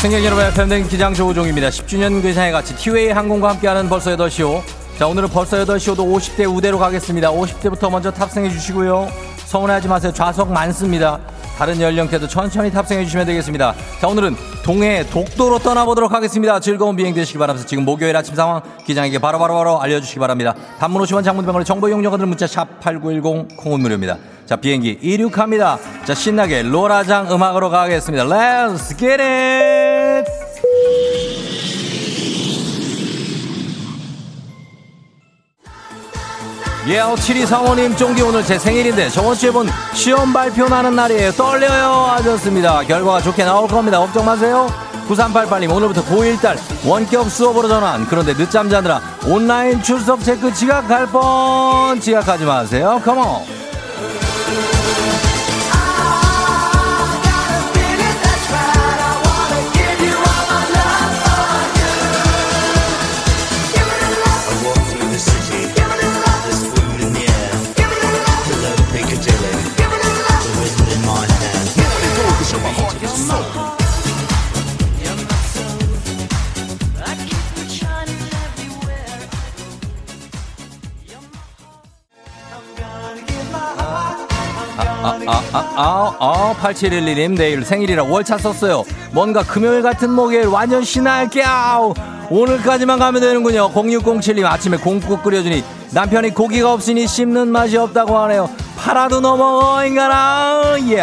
승객 여러분의 팬된 기장 조우종입니다. 10주년 괴상에 같이 티웨이 항공과 함께하는 벌써 8시오. 자, 오늘은 벌써 8시오도 50대 우대로 가겠습니다. 50대부터 먼저 탑승해 주시고요. 서운해하지 마세요. 좌석 많습니다. 다른 연령대도 천천히 탑승해 주시면 되겠습니다. 자, 오늘은 동해 독도로 떠나보도록 하겠습니다. 즐거운 비행 되시기 바라면서 지금 목요일 아침 상황 기장에게 바로바로바로 알려주시기 바랍니다. 단문 50원 장문병원의 정보 이용료가들 문자 샵 8910 콩은 무료입니다. 자, 비행기 이륙합니다. 자, 신나게 로라장 음악으로 가겠습니다. Let's get it! 예어 72 상호님 쫑디 오늘 제 생일인데 저번 주에 본 시험 발표 나는 날이에요. 떨려요 하셨습니다. 결과가 좋게 나올 겁니다. 걱정 마세요. 9388님 오늘부터 고1딸 원격 수업으로 전환. 그런데 늦잠 자느라 온라인 출석 체크 지각할 뻔. 지각하지 마세요. 컴온 아, 아, 아, 아, 8711님, 내일 생일이라 월차 썼어요. 뭔가 금요일 같은 목요일 완전 신날게요. 오늘까지만 가면 되는군요. 0607님, 아침에 공국 끓여주니 남편이 고기가 없으니 씹는 맛이 없다고 하네요. 팔아도 넘어가, 인간아. 예.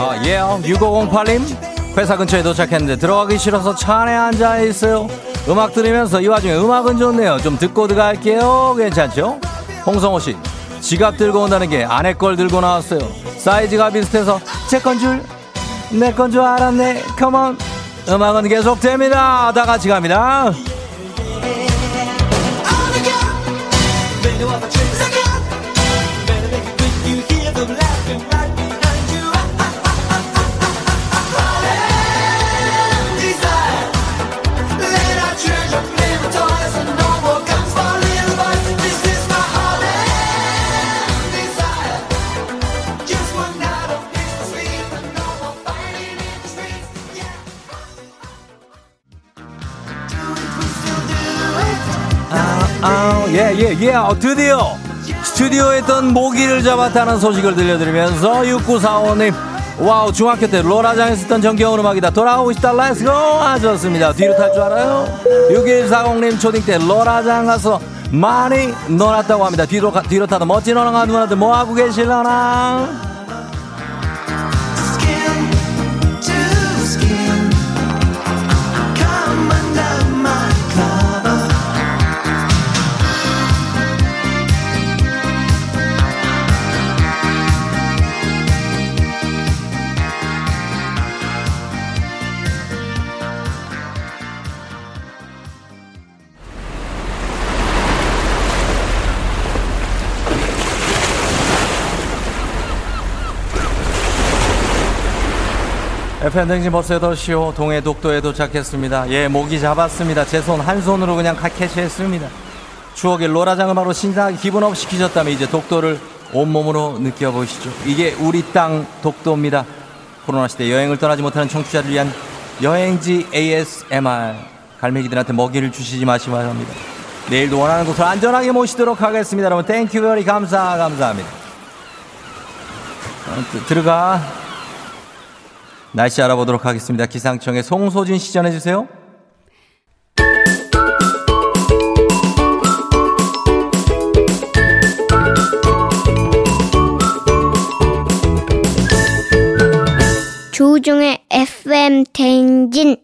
아, 예, 6508님. 회사 근처에 도착했는데 들어가기 싫어서 차 안에 앉아 있어요. 음악 들으면서 이 와중에 음악은 좋네요. 좀 듣고 들어갈게요. 괜찮죠? 홍성호 씨, 지갑 들고 온다는 게 아내 걸 들고 나왔어요. 사이즈가 비슷해서 제 건 줄, 내 건 줄 알았네. 컴온. 음악은 계속됩니다. 다 같이 갑니다. 예, 예, 예. 어, 드디어 스튜디오에 있던 모기를 잡았다는 소식을 들려드리면서 6945님 wow 중학교 때 로라장에서 했던 정겨운 음악이다. 돌아오고 싶다. let's go 하셨습니다. 뒤로 탈 줄 알아요? 6140님 초딩 때 로라장 가서 많이 놀았다고 합니다. 뒤로, 가- 뒤로 타던 멋진 형아 누나들 뭐하고 계실라나 FM댕진 버스 8시오 동해 독도에 도착했습니다. 예, 모기 잡았습니다. 제 손 한 손으로 그냥 카 캐치했습니다. 추억의 로라장 음악으로 신나게 기분 up 시키셨다면 이제 독도를 온몸으로 느껴보시죠. 이게 우리 땅 독도입니다. 코로나 시대 여행을 떠나지 못하는 청취자를 위한 여행지 ASMR. 갈매기들한테 먹이를 주시지 마시기 바랍니다. 내일도 원하는 곳을 안전하게 모시도록 하겠습니다. 여러분, thank you very 감사, 감사합니다. 어, 드- 들어가. 날씨 알아보도록 하겠습니다. 기상청의 송소진 시 전해주세요. 조종의 FM 대행진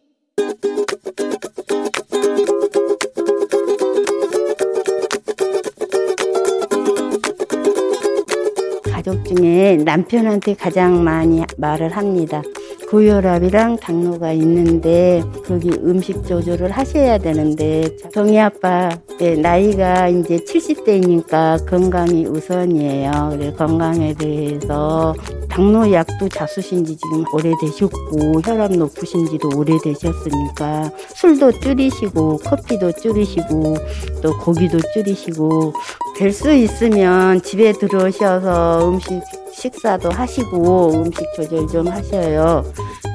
가족 중에 남편한테 가장 많이 말을 합니다. 고혈압이랑 당뇨가 있는데 거기 음식 조절을 하셔야 되는데 정희 아빠 네, 나이가 이제 70대니까 건강이 우선이에요. 그래 건강에 대해서 당뇨 약도 자수신 지 지금 오래되셨고 혈압 높으신 지도 오래되셨으니까 술도 줄이시고 커피도 줄이시고 또 고기도 줄이시고 될 수 있으면 집에 들어오셔서 음식 식사도 하시고 음식 조절 좀 하셔요.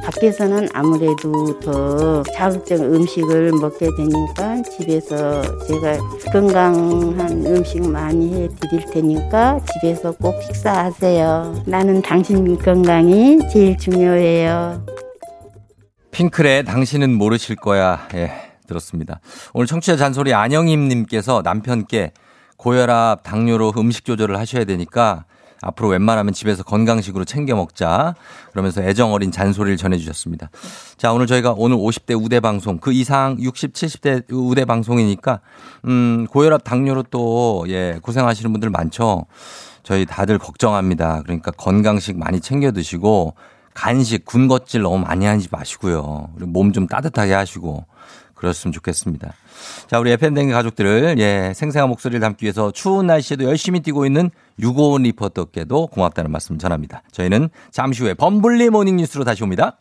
밖에서는 아무래도 더 자극적 음식을 먹게 되니까 집에서 제가 건강한 음식 많이 해 드릴 테니까 집에서 꼭 식사하세요. 나는 당신 건강이 제일 중요해요. 핑클의 당신은 모르실 거야. 예, 들었습니다. 오늘 청취자 잔소리 안영임님께서 남편께 고혈압, 당뇨로 음식 조절을 하셔야 되니까 앞으로 웬만하면 집에서 건강식으로 챙겨 먹자. 그러면서 애정 어린 잔소리를 전해주셨습니다. 자, 오늘 저희가 오늘 50대 우대 방송, 그 이상 60, 70대 우대 방송이니까, 음, 고혈압, 당뇨로 또, 예, 고생하시는 분들 많죠. 저희 다들 걱정합니다. 그러니까 건강식 많이 챙겨 드시고, 간식, 군것질 너무 많이 하지 마시고요. 몸 좀 따뜻하게 하시고, 그랬으면 좋겠습니다. 자, 우리 FM댕진 가족들을, 예, 생생한 목소리를 담기 위해서 추운 날씨에도 열심히 뛰고 있는 유고원 리포터께도 고맙다는 말씀 전합니다. 저희는 잠시 후에 범블리 모닝 뉴스로 다시 옵니다.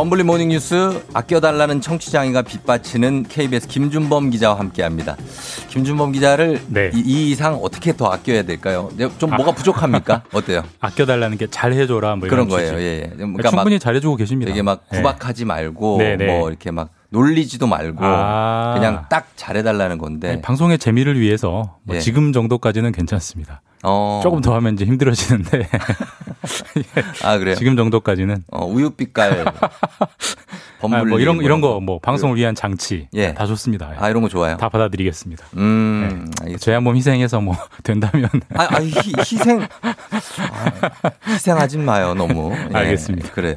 범블리 모닝 뉴스 아껴달라는 청취자 항의가 빗발치는 KBS 김준범 기자와 함께합니다. 김준범 기자를 네. 이, 이 이상 어떻게 더 아껴야 될까요? 네, 좀 뭐가 부족합니까? 어때요? 아껴달라는 게 잘해줘라 뭐 그런 거예요. 예, 예. 그러니까 충분히 잘해주고 계십니다. 되게 막 네. 구박하지 말고 네, 네. 뭐 이렇게 막 놀리지도 말고 아. 그냥 딱 잘해달라는 건데. 아니, 방송의 재미를 위해서 뭐 예. 지금 정도까지는 괜찮습니다. 어. 조금 더 하면 이제 힘들어지는데 아 그래요? 지금 정도까지는 어, 우유빛깔 아, 뭐 이런 이런 뭐. 거뭐 방송을 위한 장치 예. 다 좋습니다. 아 이런 거 좋아요. 다 받아들이겠습니다. 음, 네. 저희 한번 희생해서 뭐 된다면 아, 아 희, 희생 아, 희생하지 마요 너무. 예, 알겠습니다. 그래요.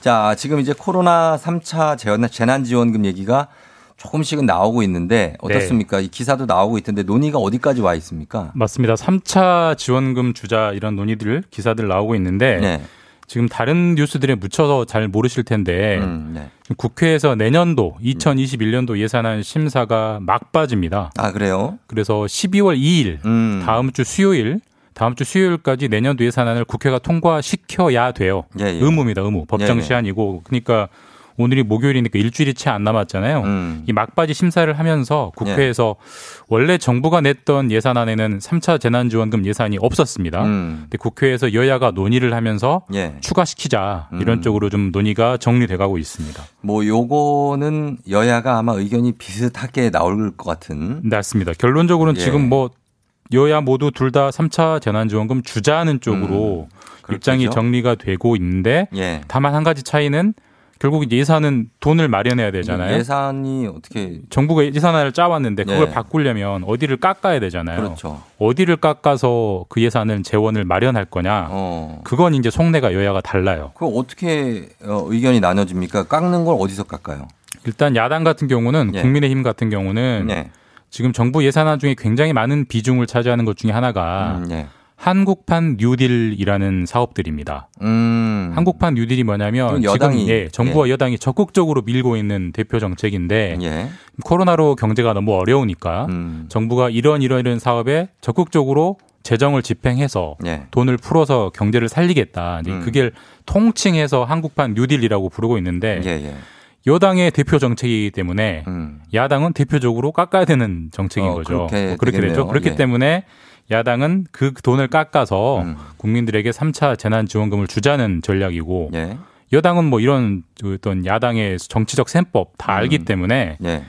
자 지금 이제 코로나 3차 재난, 재난지원금 얘기가 조금씩은 나오고 있는데 어떻습니까? 이 기사도 나오고 있던데 논의가 어디까지 와 있습니까? 맞습니다. 3차 지원금 주자 이런 논의들 기사들 나오고 있는데 네. 지금 다른 뉴스들에 묻혀서 잘 모르실 텐데 음, 네. 국회에서 내년도 2021년도 예산안 심사가 막바지입니다. 아 그래요? 그래서 12월 2일 음. 다음 주 수요일 다음 주 수요일까지 내년도 예산안을 국회가 통과시켜야 돼요. 예, 예. 의무입니다. 의무. 법정 예, 예. 시한이고 그러니까 오늘이 목요일이니까 일주일이 채 안 남았잖아요. 음. 이 막바지 심사를 하면서 국회에서 원래 정부가 냈던 예산안에는 3차 재난지원금 예산이 없었습니다. 음. 근데 국회에서 여야가 논의를 하면서 예. 추가시키자 이런 음. 쪽으로 좀 논의가 정리돼 가고 있습니다. 뭐 요거는 여야가 아마 의견이 비슷하게 나올 것 같은. 맞습니다. 결론적으로는 예. 지금 뭐 여야 모두 둘 다 3차 재난지원금 주자는 쪽으로 입장이 그렇겠죠. 정리가 되고 있는데 예. 다만 한 가지 차이는 결국 예산은 돈을 마련해야 되잖아요. 예산이 어떻게 정부가 예산안을 짜왔는데 그걸 예. 바꾸려면 어디를 깎아야 되잖아요. 그렇죠. 어디를 깎아서 그 예산을 재원을 마련할 거냐. 어. 그건 이제 속내가 여야가 달라요. 그 어떻게 어, 의견이 나눠집니까? 깎는 걸 어디서 깎아요? 일단 야당 같은 경우는 예. 국민의힘 같은 경우는 네. 지금 정부 예산안 중에 굉장히 많은 비중을 차지하는 것 중에 하나가 음, 예. 한국판 뉴딜이라는 사업들입니다. 음. 한국판 뉴딜이 뭐냐면 여당이- 지금 예, 정부와 여당이 적극적으로 밀고 있는 대표 정책인데 예. 코로나로 경제가 너무 어려우니까 음. 정부가 이런 이런 이런 사업에 적극적으로 재정을 집행해서 예. 돈을 풀어서 경제를 살리겠다. 이제 음. 그게 통칭해서 한국판 뉴딜이라고 부르고 있는데 예, 예. 여당의 대표 정책이기 때문에 음. 야당은 대표적으로 깎아야 되는 정책인 어, 거죠. 그렇게 어, 그렇게. 되죠. 그렇기 예. 때문에 야당은 그 돈을 깎아서 음. 국민들에게 3차 재난지원금을 주자는 전략이고 예. 여당은 뭐 이런 어떤 야당의 정치적 셈법 다 알기 음. 때문에 예.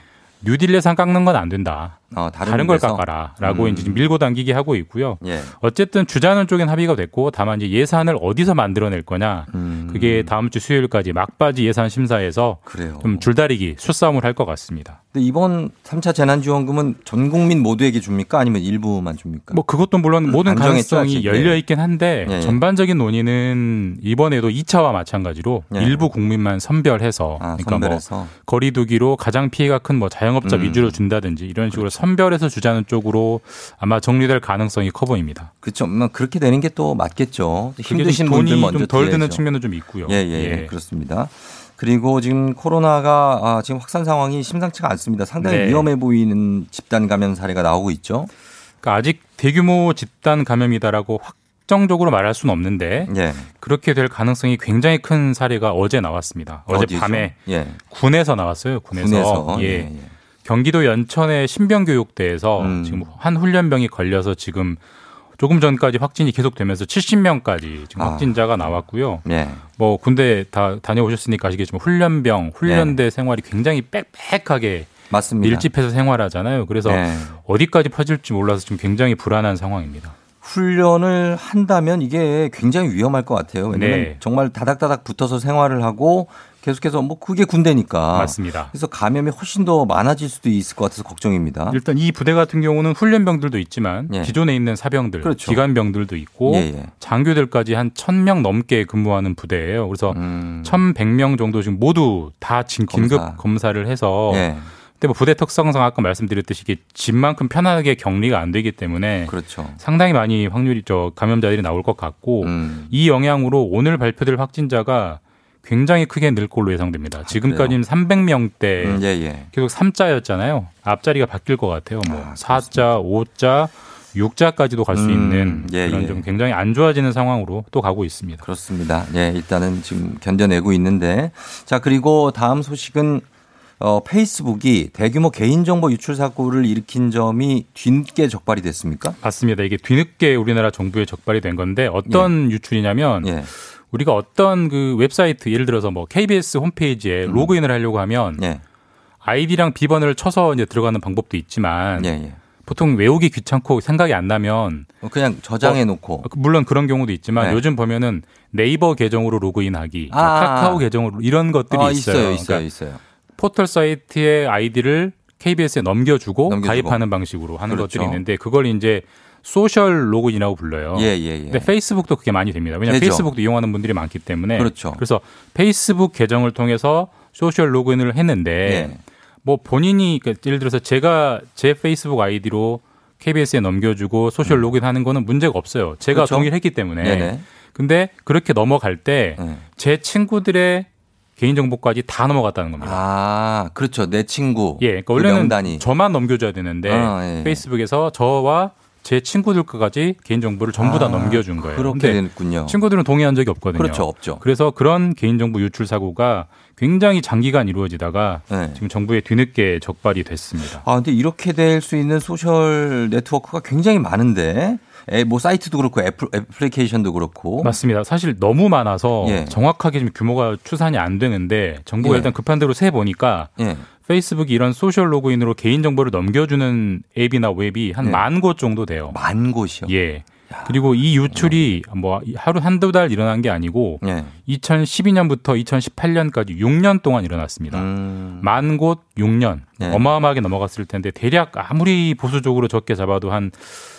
뉴딜 예산 깎는 건 안 된다. 어, 다른, 다른, 걸? 깎아라라고 음. 이제 밀고 당기게 하고 있고요. 예. 어쨌든 주자는 쪽엔 합의가 됐고 다만 이제 예산을 어디서 만들어낼 거냐 음. 그게 다음 주 수요일까지 막바지 예산 심사에서 그래요. 좀 줄다리기 수싸움을 할 것 같습니다. 근데 이번 3차 재난지원금은 전 국민 모두에게 줍니까? 아니면 일부만 줍니까? 뭐 그것도 물론 모든 안 정했죠, 가능성이 아직. 열려 예. 있긴 한데 예, 예. 전반적인 논의는 이번에도 2차와 마찬가지로 예. 일부 국민만 선별해서 아, 그러니까 선별해서. 뭐 거리두기로 가장 피해가 큰 뭐 자영업자 음. 위주로 준다든지 이런 식으로 선별해서 주자는 쪽으로 아마 정리될 가능성이 커 보입니다. 그렇죠. 뭐 그렇게 되는 게 또 맞겠죠. 힘드신 분들 먼저 좀덜 드는. 측면은 좀 있고요. 예, 예, 그렇습니다. 그리고 지금 코로나가 아, 지금 확산 상황이 심상치가 않습니다. 상당히 네. 위험해 보이는 집단 감염 사례가 나오고 있죠. 그러니까 아직 대규모 집단 감염이다라고 확정적으로 말할 수는 없는데 예. 그렇게 될 가능성이 굉장히 큰 사례가 어제 나왔습니다. 어제 어디죠? 밤에 예. 군에서 나왔어요. 군에서, 군에서 예. 예, 예. 경기도 연천의 신병교육대에서 음. 지금 한 훈련병이 걸려서 지금 조금 전까지 확진이 계속되면서 70명까지 지금 아. 확진자가 나왔고요. 예. 뭐 군대 다 다녀오셨으니까 아시겠지만 훈련병, 훈련대 생활이 굉장히 빽빽하게 네. 맞습니다. 밀집해서 생활하잖아요. 그래서 예. 어디까지 퍼질지 몰라서 지금 굉장히 불안한 상황입니다. 훈련을 한다면 이게 굉장히 위험할 것 같아요. 왜냐하면 네. 정말 다닥다닥 붙어서 생활을 하고 계속해서 뭐 그게 군대니까. 맞습니다. 그래서 감염이 훨씬 더 많아질 수도 있을 것 같아서 걱정입니다. 일단 이 부대 같은 경우는 훈련병들도 있지만 예. 기존에 있는 사병들, 그렇죠. 기관병들도 있고 예, 예. 장교들까지 한 1000명 넘게 근무하는 부대예요. 그래서 음. 1100명 정도 지금 모두 다 진- 긴급 검사. 검사. 를 해서 예. 근데 뭐 부대 특성상 아까 말씀드렸듯이 이게 집만큼 편하게 격리가 안 되기 때문에 그렇죠. 상당히 많이 확률이 저 감염자들이 나올 것 같고 음. 이 영향으로 오늘 발표될 확진자가 굉장히 크게 늘 걸로 예상됩니다. 지금까지는 300명대 아, 음, 예, 예. 계속 3자였잖아요. 앞자리가 바뀔 것 같아요. 뭐 아, 4자, 5자, 6자까지도 갈수 음, 있는 예, 그런 예. 좀 굉장히 안 좋아지는 상황으로 또 가고 있습니다. 그렇습니다. 예, 일단은 지금 견뎌내고 있는데. 자, 그리고 다음 소식은 어, 페이스북이 대규모 개인정보 유출 사고를 일으킨 점이 뒤늦게 적발이 됐습니까? 맞습니다. 이게 뒤늦게 우리나라 정부에 적발이 된 건데 어떤 유출이냐면 예. 우리가 어떤 그 웹사이트 예를 들어서 뭐 KBS 홈페이지에 음. 로그인을 하려고 하면 예. 아이디랑 비번을 쳐서 이제 들어가는 방법도 있지만 예, 예. 보통 외우기 귀찮고 생각이 안 나면 어, 그냥 저장해 놓고. 물론 그런 경우도 있지만 네. 요즘 보면은 네이버 계정으로 로그인하기, 뭐 아. 카카오 계정으로 이런 것들이 아, 있어요. 있어요, 있어요, 그러니까 있어요. 포털 사이트의 아이디를 KBS에 넘겨주고, 넘겨주고. 가입하는 방식으로 하는 그렇죠. 것들이 있는데 그걸 이제 social 로그인이라고 불러요. 예, 예, 예. 근데 페이스북도 그게 많이 됩니다. 왜냐하면 되죠. 페이스북도 이용하는 분들이 많기 때문에. 그렇죠. 그래서 페이스북 계정을 통해서 social 로그인을 했는데 예. 뭐 본인이 그러니까 예를 들어서 제가 제 페이스북 아이디로 KBS에 넘겨주고 social 로그인 하는 거는 문제가 없어요. 제가 음. 그렇죠. 동의를 했기 때문에. 네네. 근데 그렇게 넘어갈 때제 네. 친구들의 개인정보까지 다 넘어갔다는 겁니다. 아, 그렇죠. 내 친구. 예, 그러니까 그 원래는 명단이. 저만 넘겨줘야 되는데 아, 예. 페이스북에서 저와 제 친구들까지 개인 정보를 전부 다 아, 넘겨준 거예요. 그렇게 됐군요. 친구들은 동의한 적이 없거든요. 그렇죠, 없죠. 그래서 그런 개인정보 유출 사고가 굉장히 장기간 이루어지다가 네. 지금 정부에 뒤늦게 적발이 됐습니다. 아, 근데 이렇게 될 수 있는 소셜 네트워크가 굉장히 많은데, 에, 뭐 사이트도 그렇고 애플, 애플리케이션도 그렇고. 맞습니다. 사실 너무 많아서 예. 정확하게 지금 규모가 추산이 안 되는데 정부가 예. 일단 급한 대로 세 보니까 예. 페이스북이 이런 social 로그인으로 개인 정보를 넘겨주는 앱이나 웹이 한 예. 만곳 정도 돼요. 만 곳이요. 예. 그리고 이 유출이 뭐 하루 한두 달 일어난 게 아니고 예. 2012년부터 2018년까지 6년 동안 일어났습니다. 음. 만곳 6년 네. 어마어마하게 넘어갔을 텐데 대략 아무리 보수적으로 적게 잡아도 한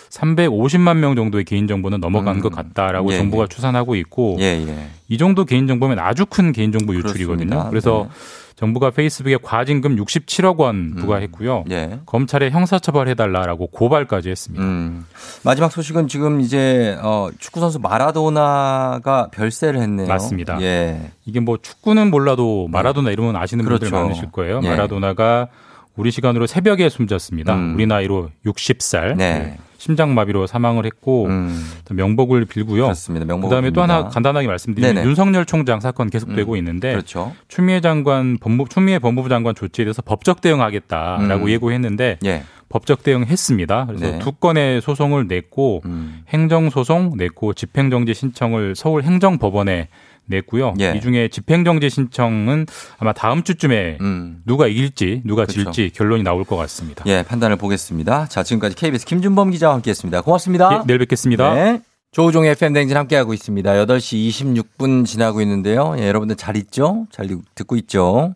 350만 명 정도의 개인 정보는 넘어간 음. 것 같다라고 예, 정부가 예. 추산하고 있고 예, 예. 이 정도 개인 정보면 아주 큰 개인 정보 유출이거든요. 그래서 네. 정부가 페이스북에 과징금 67억 원 부과했고요. 예. 검찰에 형사처벌해달라라고 고발까지 했습니다. 음. 마지막 소식은 지금 이제 어, 축구 선수 마라도나가 별세를 했네요. 맞습니다. 예. 이게 뭐 축구는 몰라도 마라도나 이름은 아시는 분들 그렇죠. 많으실 거예요. 예. 마라도나가 우리 시간으로 새벽에 숨졌습니다. 음. 우리 나이로 60살. 네. 심장마비로 사망을 했고 음. 명복을 빌고요. 그렇습니다. 명복을 그다음에 또. 하나 간단하게 말씀드리면 네네. 윤석열 총장 사건 계속되고 음. 있는데 그렇죠. 추미애 장관 법무 추미애 법무부 장관 조치에 대해서 법적 대응하겠다라고 음. 예고했는데 예. 법적 대응했습니다. 그래서 네. 두 건의 소송을 냈고 음. 행정 소송 냈고 집행정지 신청을 서울 행정법원에 냈고요. 예. 이 중에 집행정지 신청은 아마 다음 주쯤에 음. 누가 이길지 누가 그렇죠. 질지 결론이 나올 것 같습니다. 예, 판단을 보겠습니다. 자, 지금까지 KBS 김준범 기자와 함께 했습니다. 고맙습니다. 예, 내일 뵙겠습니다. 네. 조우종의 FM댕진 함께하고 있습니다. 8시 26분 지나고 있는데요. 예, 여러분들 잘 있죠? 잘 듣고 있죠?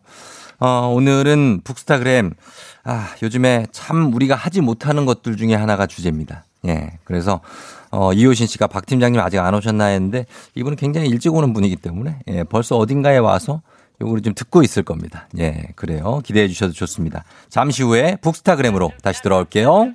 어, 오늘은 북스타그램. 아, 요즘에 참 우리가 하지 못하는 것들 중에 하나가 주제입니다. 예. 그래서, 어, 이효신 씨가 박 팀장님 아직 안 오셨나 했는데 이분은 굉장히 일찍 오는 분이기 때문에 예, 벌써 어딘가에 와서 요거를 좀 듣고 있을 겁니다. 예, 그래요. 기대해 주셔도 좋습니다. 잠시 후에 북스타그램으로 다시 돌아올게요.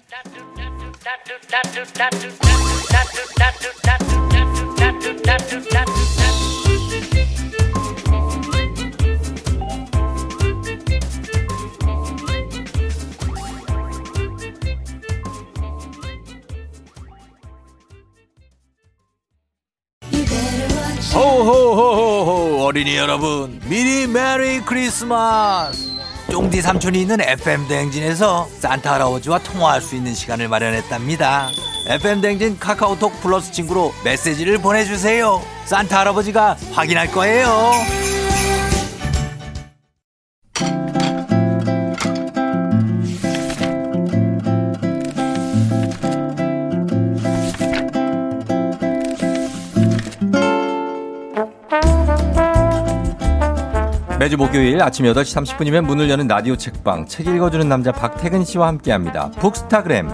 호호호호호 어린이 여러분. 미리 Merry Christmas. 쫑디 삼촌이 있는 FM 대행진에서 산타 할아버지와 통화할 수 있는 시간을 마련했답니다. FM 대행진 카카오톡 플러스 친구로 메시지를 보내주세요. 산타 할아버지가 확인할 거예요 매주 목요일 아침 8시 30분이면 문을 여는 라디오 책방 책 읽어주는 남자 박태근 씨와 함께합니다. 북스타그램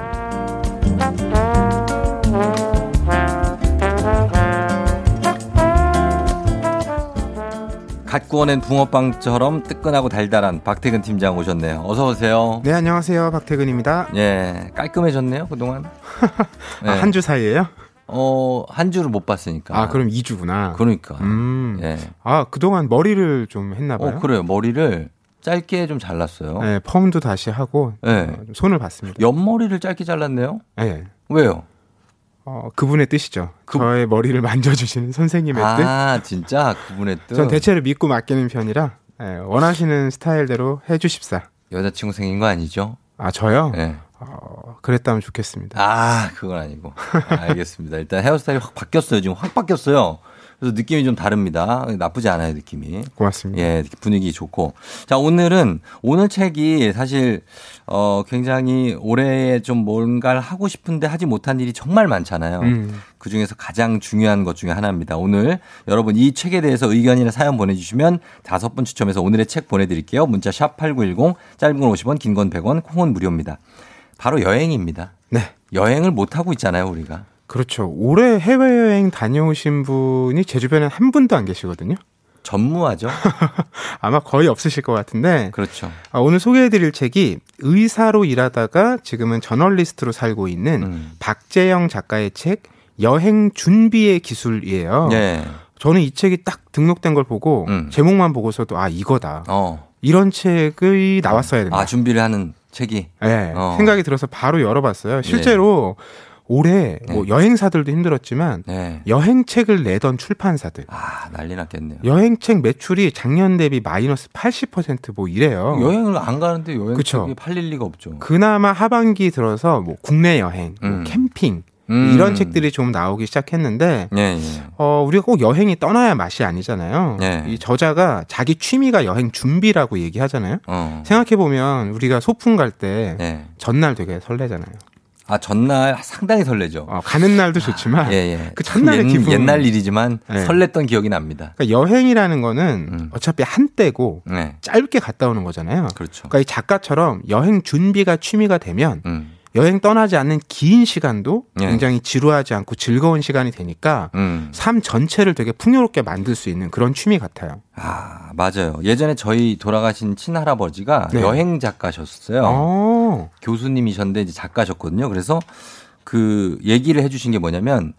갓 구워낸 붕어빵처럼 뜨끈하고 달달한 박태근 팀장 오셨네요. 어서 오세요. 네, 안녕하세요. 박태근입니다. 예, 깔끔해졌네요 그동안. 예. 아, 한주 사이에요? 어, 한 주를 못 봤으니까. 아, 그럼 2주구나. 그러니까. 음. 예. 아, 그동안 머리를 좀 했나 봐요. 어, 그래요. 머리를 짧게 좀 잘랐어요. 네, 펌도 다시 하고 네. 어, 좀 손을 봤습니다. 옆머리를 짧게 잘랐네요. 네. 왜요? 어, 그분의 뜻이죠. 저의 머리를 만져주시는 선생님의 뜻. 아, 진짜 그분의 뜻. 전 대체를 믿고 맡기는 편이라 예, 원하시는 스타일대로 해주십사. 여자친구 생긴 거 아니죠? 아, 저요? 네. 어, 그랬다면 좋겠습니다. 아, 그건 아니고. 알겠습니다. 일단 헤어스타일이 확 바뀌었어요. 지금 확 바뀌었어요. 그래서 느낌이 좀 다릅니다. 나쁘지 않아요, 느낌이. 고맙습니다. 예, 분위기 좋고. 자, 오늘은, 오늘 책이 사실, 어, 굉장히 올해에 좀 뭔가를 하고 싶은데 하지 못한 일이 정말 많잖아요. 음. 그 중에서 가장 중요한 것 중에 하나입니다. 오늘 여러분 이 책에 대해서 의견이나 사연 보내주시면 다섯 분 추첨해서 오늘의 책 보내드릴게요. 문자 샵 8910, 짧은 건 50원, 긴 건 100원, 콩은 무료입니다. 바로 여행입니다. 네. 여행을 못 하고 있잖아요, 우리가. 그렇죠. 올해 해외여행 다녀오신 분이 제 주변에 한 분도 안 계시거든요. 전무하죠? 아마 거의 없으실 것 같은데. 그렇죠. 아, 오늘 소개해드릴 책이 의사로 일하다가 지금은 저널리스트로 살고 있는 음. 박재영 작가의 책 여행 준비의 기술이에요. 예. 저는 이 책이 딱 등록된 걸 보고 음. 제목만 보고서도 아 이거다. 어. 이런 책이 나왔어야 된다. 아, 준비를 하는 책이. 네, 어. 생각이 들어서 바로 열어봤어요. 실제로 올해 뭐 여행사들도 힘들었지만 네. 여행책을 내던 출판사들 아, 난리 났겠네요. 여행책 매출이 작년 대비 마이너스 80%뭐 이래요. 여행을 안 가는데 여행 그쵸. 팔릴 리가 없죠. 그나마 하반기 들어서 뭐 국내 여행, 뭐 캠핑 음. 이런 책들이 좀 나오기 시작했는데 예, 예. 어, 우리가 꼭 여행이 떠나야 맛이 아니잖아요. 네. 이 저자가 자기 취미가 여행 준비라고 얘기하잖아요. 어. 생각해 보면 우리가 소풍 갈때 네. 전날 되게 설레잖아요. 아, 전날 상당히 설레죠. 어, 가는 날도 좋지만 예, 예. 그 전날의 옛, 기분 옛날 일이지만 네. 설렜던 기억이 납니다. 그러니까 여행이라는 거는 어차피 한때고 음. 네. 짧게 갔다 오는 거잖아요. 그렇죠. 그러니까 이 작가처럼 여행 준비가 취미가 되면 음. 여행 떠나지 않는 긴 시간도 네. 굉장히 지루하지 않고 즐거운 시간이 되니까 음. 삶 전체를 되게 풍요롭게 만들 수 있는 그런 취미 같아요. 아, 맞아요. 예전에 저희 돌아가신 친할아버지가 네. 여행 작가셨어요. 어. 교수님이셨는데 이제 작가셨거든요. 그래서 그 얘기를 해주신 게 뭐냐면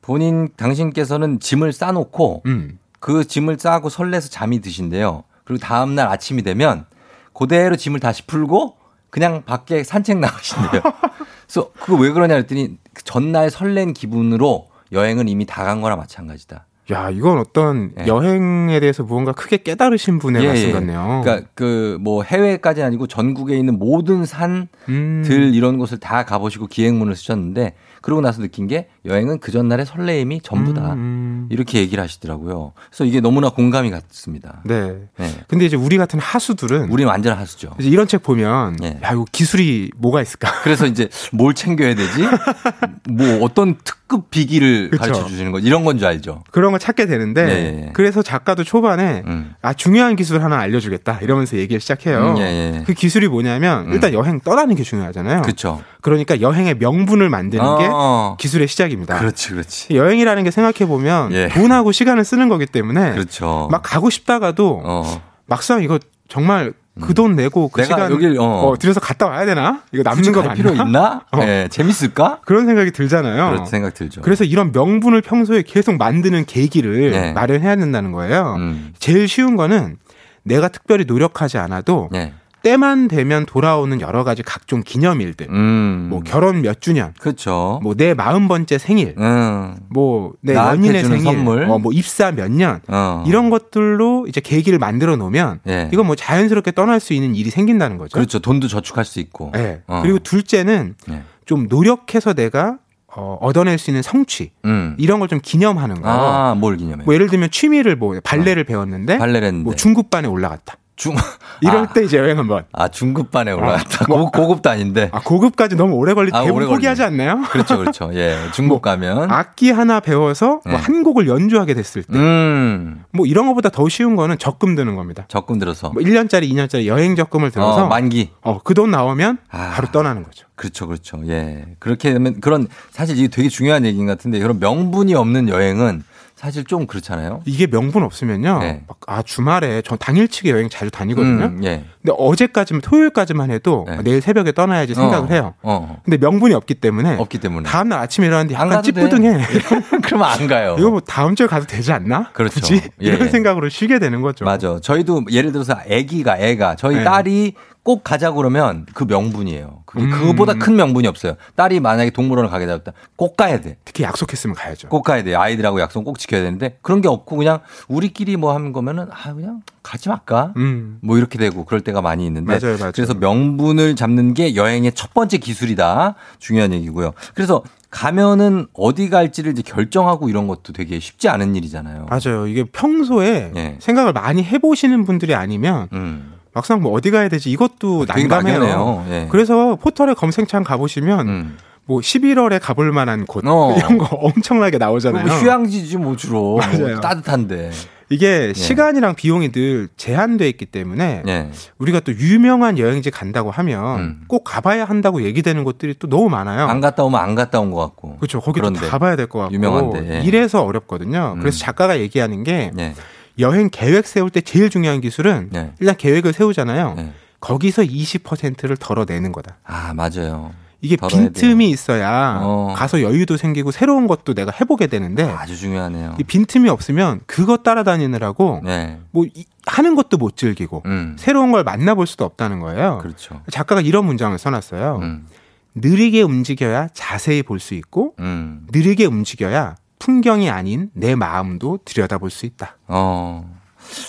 본인 당신께서는 짐을 싸놓고 음. 그 짐을 싸고 설레서 잠이 드신대요. 그리고 다음날 아침이 되면 그대로 짐을 다시 풀고 그냥 밖에 산책 나가신대요. 그래서 그거 왜 그러냐 했더니 그 전날 설렌 기분으로 여행은 이미 다 간 거나 마찬가지다. 야, 이건 어떤 예. 여행에 대해서 무언가 크게 깨달으신 분의 예, 말씀 예. 같네요. 그러니까 그 뭐 해외까지는 아니고 전국에 있는 모든 산들 음. 이런 곳을 다 가보시고 기행문을 쓰셨는데 그러고 나서 느낀 게 여행은 그 전날의 설레임이 전부다. 음. 이렇게 얘기를 하시더라고요. 그래서 이게 너무나 공감이 갔습니다. 네. 네. 근데 이제 우리 같은 하수들은 우리 완전 하수죠. 이제 이런 책 보면 예. 야, 이거 기술이 뭐가 있을까? 그래서 이제 뭘 챙겨야 되지? 뭐 어떤 특 급 비기를 그쵸. 가르쳐 주시는 거 이런 건 줄 알죠. 그런 걸 찾게 되는데 예, 예. 그래서 작가도 초반에 음. 아 중요한 기술 하나 알려주겠다 이러면서 얘기를 시작해요. 음, 예, 예. 그 기술이 뭐냐면 음. 일단 여행 떠나는 게 중요하잖아요. 그렇죠. 그러니까 여행의 명분을 만드는 게 어. 기술의 시작입니다. 그렇지, 그렇지. 여행이라는 게 생각해 보면 예. 돈하고 시간을 쓰는 거기 때문에 그렇죠. 막 가고 싶다가도 어. 막상 이거 정말 그 돈 내고 그 내가 시간 여길, 어. 어, 들여서 갔다 와야 되나? 이거 남는 거갈 맞나? 필요 있나? 어. 예, 재밌을까? 그런 생각이 들잖아요. 그런 생각 들죠. 그래서 이런 명분을 평소에 계속 만드는 계기를 네. 마련해야 된다는 거예요. 음. 제일 쉬운 거는 내가 특별히 노력하지 않아도 예. 때만 되면 돌아오는 여러 가지 각종 기념일들. 음. 뭐 결혼 몇 주년, 그렇죠. 뭐내 마흔 번째 생일, 음. 뭐내 나한테 연인의 생일, 선물. 어, 뭐 입사 몇 년. 어. 이런 것들로 이제 계기를 만들어 놓으면 예. 이건 뭐 자연스럽게 떠날 수 있는 일이 생긴다는 거죠. 그렇죠. 돈도 저축할 수 있고. 네. 어. 그리고 둘째는 예. 좀 노력해서 내가 어, 얻어낼 수 있는 성취 음. 이런 걸 좀 기념하는 거. 아, 뭘 기념해? 뭐 예를 들면 취미를 뭐 발레를 배웠는데 발레를 했는데. 뭐 중급반에 올라갔다. 중, 이럴 아, 때 이제 여행 한번. 아, 중급반에 올라갔다. 뭐- 고, 고급도 아닌데. 아 고급까지 너무 오래 걸리 아, 대부분 포기하지 않나요? 그렇죠, 그렇죠. 예. 중급 가면. 악기 하나 배워서 네. 뭐한 곡을 연주하게 됐을 때. 음. 뭐 이런 것보다 더 쉬운 거는 적금 드는 겁니다. 적금 들어서. 뭐 1년짜리, 2년짜리 여행 적금을 들어서 어, 만기. 어, 그 돈 나오면 아. 바로 떠나는 거죠. 그렇죠, 그렇죠. 예. 그렇게 되면 그런 사실 이게 되게 중요한 얘기인 것 같은데 그런 명분이 없는 여행은 사실 좀 그렇잖아요. 이게 명분 없으면요. 네. 막, 아, 주말에 전 당일치기 여행 자주 다니거든요. 음, 예. 근데 어제까지면 토요일까지만 해도 네. 아, 내일 새벽에 떠나야지 생각을 어, 해요. 어. 근데 명분이 없기 때문에 없기 때문에. 다음 날 아침에 일어났는데 안 약간. 찌뿌둥해. 그러면 안 가요. 이거 뭐 다음 주에 가도 되지 않나? 그렇죠. 굳이 예, 이런 예. 생각으로 쉬게 되는 거죠. 맞아. 저희도 예를 들어서 아기가 애가 저희 네. 딸이 꼭 가자고 그러면 그 명분이에요. 그게 음. 그거보다 큰 명분이 없어요. 딸이 만약에 동물원을 가게 되었다. 꼭 가야 돼. 특히 약속했으면 가야죠. 꼭 가야 돼. 아이들하고 약속 꼭 지켜야 되는데 그런 게 없고 그냥 우리끼리 뭐 하는 거면은 아 그냥 가지 말까? 음. 뭐 이렇게 되고 그럴 때가 많이 있는데 맞아요, 맞아요. 그래서 명분을 잡는 게 여행의 첫 번째 기술이다. 중요한 얘기고요. 그래서 가면은 어디 갈지를 이제 결정하고 이런 것도 되게 쉽지 않은 일이잖아요. 맞아요. 이게 평소에 예. 생각을 많이 해보시는 분들이 아니면 음. 막상 뭐 어디 가야 되지 이것도 되게 난감해요. 예. 그래서 포털에 검색창 가보시면 음. 뭐 11월에 가볼 만한 곳 어. 이런 거 엄청나게 나오잖아요. 뭐 휴양지지 뭐 주로. 뭐 따뜻한데. 이게 시간이랑 비용이 늘 제한돼 있기 때문에 예. 우리가 또 유명한 여행지 간다고 하면 음. 꼭 가봐야 한다고 얘기되는 곳들이 또 너무 많아요. 안 갔다 오면 안 갔다 온 것 같고. 그렇죠. 거기 또 그런데. 가봐야 될 것 같고 유명한데, 예. 이래서 어렵거든요. 그래서 음. 작가가 얘기하는 게 예. 여행 계획 세울 때 제일 중요한 기술은 예. 일단 계획을 세우잖아요. 예. 거기서 20%를 덜어내는 거다. 아, 맞아요. 이게 빈틈이 돼요. 있어야 어. 가서 여유도 생기고 새로운 것도 내가 해보게 되는데 아주 중요하네요. 이 빈틈이 없으면 그거 따라다니느라고 네. 뭐 이- 하는 것도 못 즐기고 음. 새로운 걸 만나볼 수도 없다는 거예요. 그렇죠. 작가가 이런 문장을 써놨어요. 음. 느리게 움직여야 자세히 볼 수 있고 음. 느리게 움직여야 풍경이 아닌 내 마음도 들여다볼 수 있다. 어.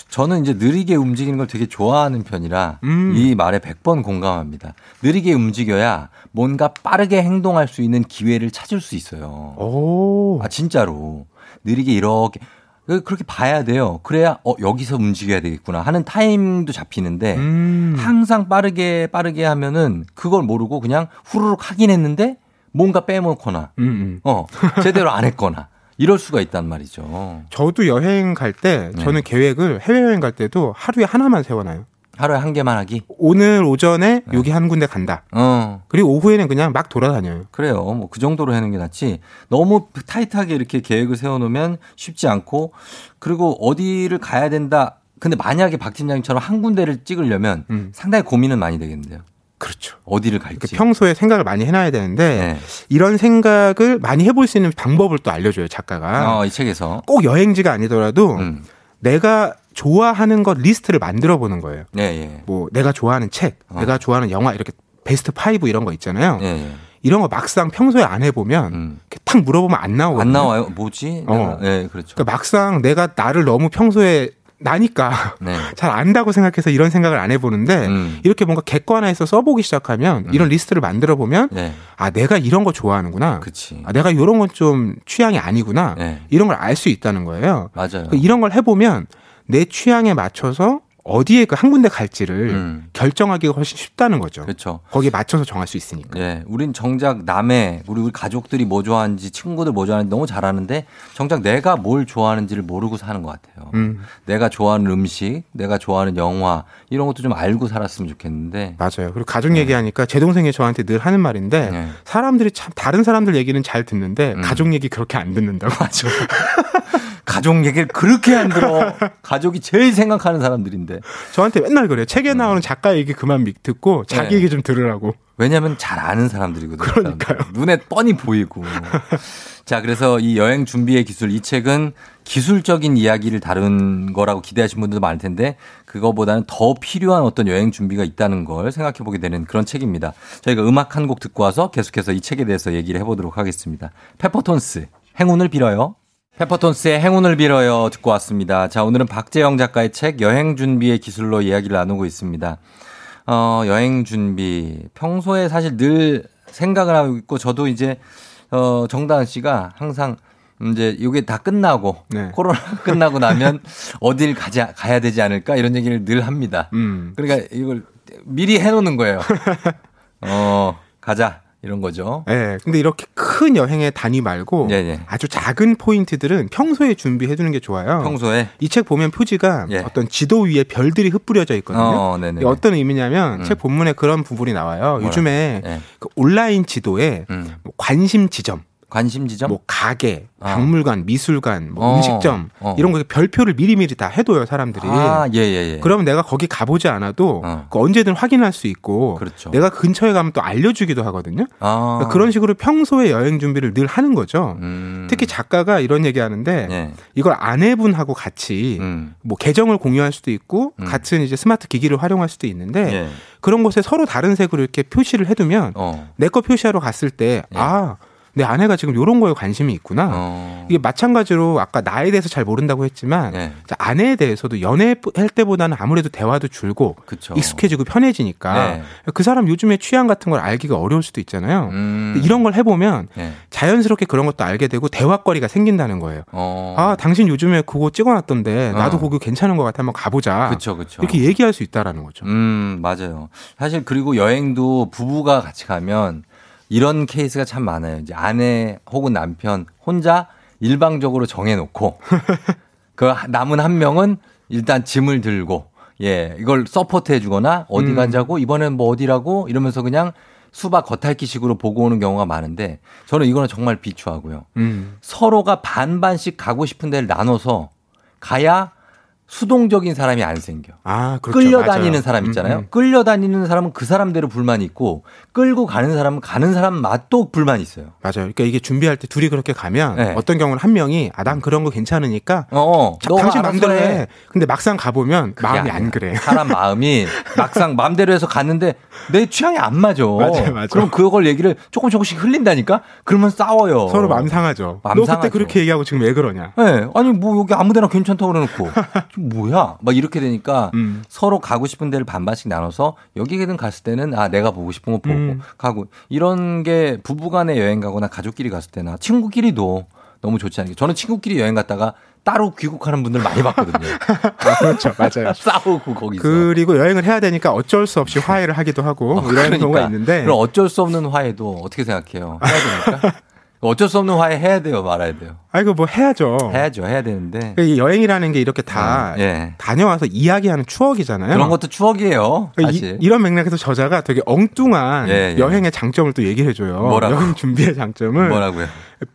저는 이제 느리게 움직이는 걸 되게 좋아하는 편이라 음. 이 말에 100번 공감합니다. 느리게 움직여야 뭔가 빠르게 행동할 수 있는 기회를 찾을 수 있어요. 오. 아, 진짜로. 느리게 이렇게. 그- 그렇게 봐야 돼요. 그래야, 어, 여기서 움직여야 되겠구나 하는 타임도 잡히는데 음. 항상 빠르게 빠르게 하면은 그걸 모르고 그냥 후루룩 하긴 했는데 뭔가 빼먹거나, 음, 음. 어, 제대로 안 했거나 이럴 수가 있단 말이죠. 저도 여행 갈때 네. 저는 계획을 해외여행 갈 때도 하루에 하나만 세워놔요. 하루에 한 개만 하기? 오늘 오전에 네. 여기 한 군데 간다. 어. 그리고 오후에는 그냥 막 돌아다녀요. 그래요. 뭐 그 정도로 하는 게 낫지. 너무 타이트하게 이렇게 계획을 세워놓으면 쉽지 않고 그리고 어디를 가야 된다. 근데 만약에 박 팀장님처럼 한 군데를 찍으려면 음. 상당히 고민은 많이 되겠는데요. 그렇죠. 어디를 갈지. 이렇게 평소에 생각을 많이 해놔야 되는데 네. 이런 생각을 많이 해볼 수 있는 방법을 또 알려줘요 작가가. 어, 이 책에서. 꼭 여행지가 아니더라도 음. 내가 좋아하는 것 리스트를 만들어 보는 거예요. 예, 예. 뭐 내가 좋아하는 책, 어. 내가 좋아하는 영화 이렇게 베스트 5 이런 거 있잖아요. 예, 예. 이런 거 막상 평소에 안 해보면 음. 탁 물어보면 안 나오거든요. 안 나와요? 뭐지? 어. 예, 그렇죠. 그러니까 막상 내가 나를 너무 평소에 나니까 네. 잘 안다고 생각해서 이런 생각을 안 해보는데 음. 이렇게 뭔가 객관화해서 써보기 시작하면 이런 리스트를 만들어 보면 네. 아 내가 이런 거 좋아하는구나. 그치. 아 내가 이런 건 좀 취향이 아니구나. 네. 이런 걸 알 수 있다는 거예요. 맞아요. 그 이런 걸 해보면 내 취향에 맞춰서 어디에 그 한 군데 갈지를 음. 결정하기가 훨씬 쉽다는 거죠. 그렇죠. 거기에 맞춰서 정할 수 있으니까. 예, 우린 정작 남의 우리 우리 가족들이 뭐 좋아하는지 친구들 뭐 좋아하는지 너무 잘 아는데 정작 내가 뭘 좋아하는지를 모르고 사는 것 같아요. 음, 내가 좋아하는 음식, 내가 좋아하는 영화 이런 것도 좀 알고 살았으면 좋겠는데. 맞아요. 그리고 가족 얘기하니까 제 동생이 저한테 늘 하는 말인데 네. 사람들이 참 다른 사람들 얘기는 잘 듣는데 음. 가족 얘기 그렇게 안 듣는다고. 맞아. 가족 얘기를 그렇게 안 들어. 가족이 제일 생각하는 사람들인데. 저한테 맨날 그래요. 책에 나오는 작가 얘기 그만 미- 듣고 자기 음. 네. 얘기 좀 들으라고. 왜냐면 잘 아는 사람들이거든요. 그러니까요. 사람들. 눈에 뻔히 보이고. 자, 그래서 이 여행 준비의 기술 이 책은 기술적인 이야기를 다룬 거라고 기대하신 분들도 많을 텐데 그거보다는 더 필요한 어떤 여행 준비가 있다는 걸 생각해 보게 되는 그런 책입니다. 저희가 음악 한 곡 듣고 와서 계속해서 이 책에 대해서 얘기를 해보도록 하겠습니다. 페퍼톤스 행운을 빌어요. 페퍼톤스의 행운을 빌어요 듣고 왔습니다. 자, 오늘은 박재영 작가의 책 여행 준비의 기술로 이야기를 나누고 있습니다. 어, 여행 준비. 평소에 사실 늘 생각을 하고 있고 저도 이제 어, 정다은 씨가 항상 이제 이게 다 끝나고 네. 코로나 끝나고 나면 어딜 가자 가야 되지 않을까 이런 얘기를 늘 합니다. 음. 그러니까 이걸 미리 해 놓는 거예요. 어, 가자. 이런 거죠. 예. 근데 이렇게 큰 여행의 단위 말고 예, 예. 아주 작은 포인트들은 평소에 준비해 두는 게 좋아요. 평소에 이 책 보면 표지가 예. 어떤 지도 위에 별들이 흩뿌려져 있거든요. 어, 네네. 어떤 의미냐면 음. 책 본문에 그런 부분이 나와요. 뭐라? 요즘에 예. 그 온라인 지도에 음. 뭐 관심 지점, 관심 지점? 뭐 가게, 어. 박물관, 미술관, 뭐 어. 음식점 어. 이런 거 별표를 미리미리 다 해둬요 사람들이. 아, 예, 예, 예. 그러면 내가 거기 가보지 않아도 어. 그 언제든 확인할 수 있고 그렇죠. 내가 근처에 가면 또 알려주기도 하거든요. 아. 그러니까 그런 식으로 평소에 여행 준비를 늘 하는 거죠. 음. 특히 작가가 이런 얘기하는데 예. 이걸 아내분하고 같이 음. 뭐 계정을 공유할 수도 있고 음. 같은 이제 스마트 기기를 활용할 수도 있는데 예. 그런 곳에 서로 다른 색으로 이렇게 표시를 해두면 어. 내거 표시하러 갔을 때 예. 아, 내 아내가 지금 이런 거에 관심이 있구나. 어. 이게 마찬가지로 아까 나에 대해서 잘 모른다고 했지만 예. 자, 아내에 대해서도 연애할 때보다는 아무래도 대화도 줄고 그쵸. 익숙해지고 편해지니까 네. 그 사람 요즘에 취향 같은 걸 알기가 어려울 수도 있잖아요. 음. 이런 걸 해보면 예. 자연스럽게 그런 것도 알게 되고 대화거리가 생긴다는 거예요. 어. 아, 당신 요즘에 그거 찍어놨던데 나도 어. 그거 괜찮은 것 같아 한번 가보자. 그쵸, 그쵸. 이렇게 얘기할 수 있다라는 거죠. 음, 맞아요. 사실 그리고 여행도 부부가 같이 가면 이런 케이스가 참 많아요. 이제 아내 혹은 남편 혼자 일방적으로 정해놓고 그 남은 한 명은 일단 짐을 들고 예 이걸 support 해주거나 어디 음. 가자고 이번엔 뭐 어디라고 이러면서 그냥 수박 겉핥기식으로 보고 오는 경우가 많은데 저는 이거는 정말 비추하고요. 음. 서로가 반반씩 가고 싶은 데를 나눠서 가야 수동적인 사람이 안 생겨. 아, 그렇죠. 끌려다니는 맞아요. 사람 있잖아요. 음, 음. 끌려다니는 사람은 그 사람대로 불만이 있고 끌고 가는 사람은 가는 사람 맛도 불만이 있어요. 맞아요. 그러니까 이게 준비할 때 둘이 그렇게 가면 네. 어떤 경우는 한 명이 아 난 그런 거 괜찮으니까 어, 자, 너가 당신 마음대로 해. 해. 근데 막상 가보면 마음이 아니야. 안 그래. 사람 마음이 막상 마음대로 해서 갔는데 내 취향이 안 맞아. 맞아요, 맞아요. 그럼 그걸 얘기를 조금 조금씩 흘린다니까? 그러면 싸워요. 서로 마음 상하죠. 맘너 그때 상하죠. 그렇게 얘기하고 지금 왜 그러냐. 네, 아니 뭐 여기 아무데나 괜찮다고 그래놓고 좀 뭐야? 막 이렇게 되니까 음. 서로 가고 싶은 데를 반반씩 나눠서 여기든 갔을 때는 아 내가 보고 싶은 거 보고 음. 가고 이런 게 부부간에 여행 가거나 가족끼리 갔을 때나 친구끼리도 너무 좋지 않게 저는 친구끼리 여행 갔다가 따로 귀국하는 분들 많이 봤거든요. 아, 그렇죠. 맞아요. 싸우고 거기서. 그리고 여행을 해야 되니까 어쩔 수 없이 화해를 하기도 하고 어, 이런 그러니까. 경우가 있는데 그럼 어쩔 수 없는 화해도 어떻게 생각해요? 해야 됩니까? 어쩔 수 없는 화해 해야 돼요, 말아야 돼요. 아이고 뭐 해야죠. 해야죠, 해야 되는데. 그러니까 이 여행이라는 게 이렇게 다 예. 다녀와서 이야기하는 추억이잖아요. 그런 것도 추억이에요. 그러니까 사실. 이, 런 맥락에서 저자가 되게 엉뚱한 예, 예. 여행의 장점을 또 얘기를 해줘요. 뭐라고? 여행 준비의 장점을 뭐라고요?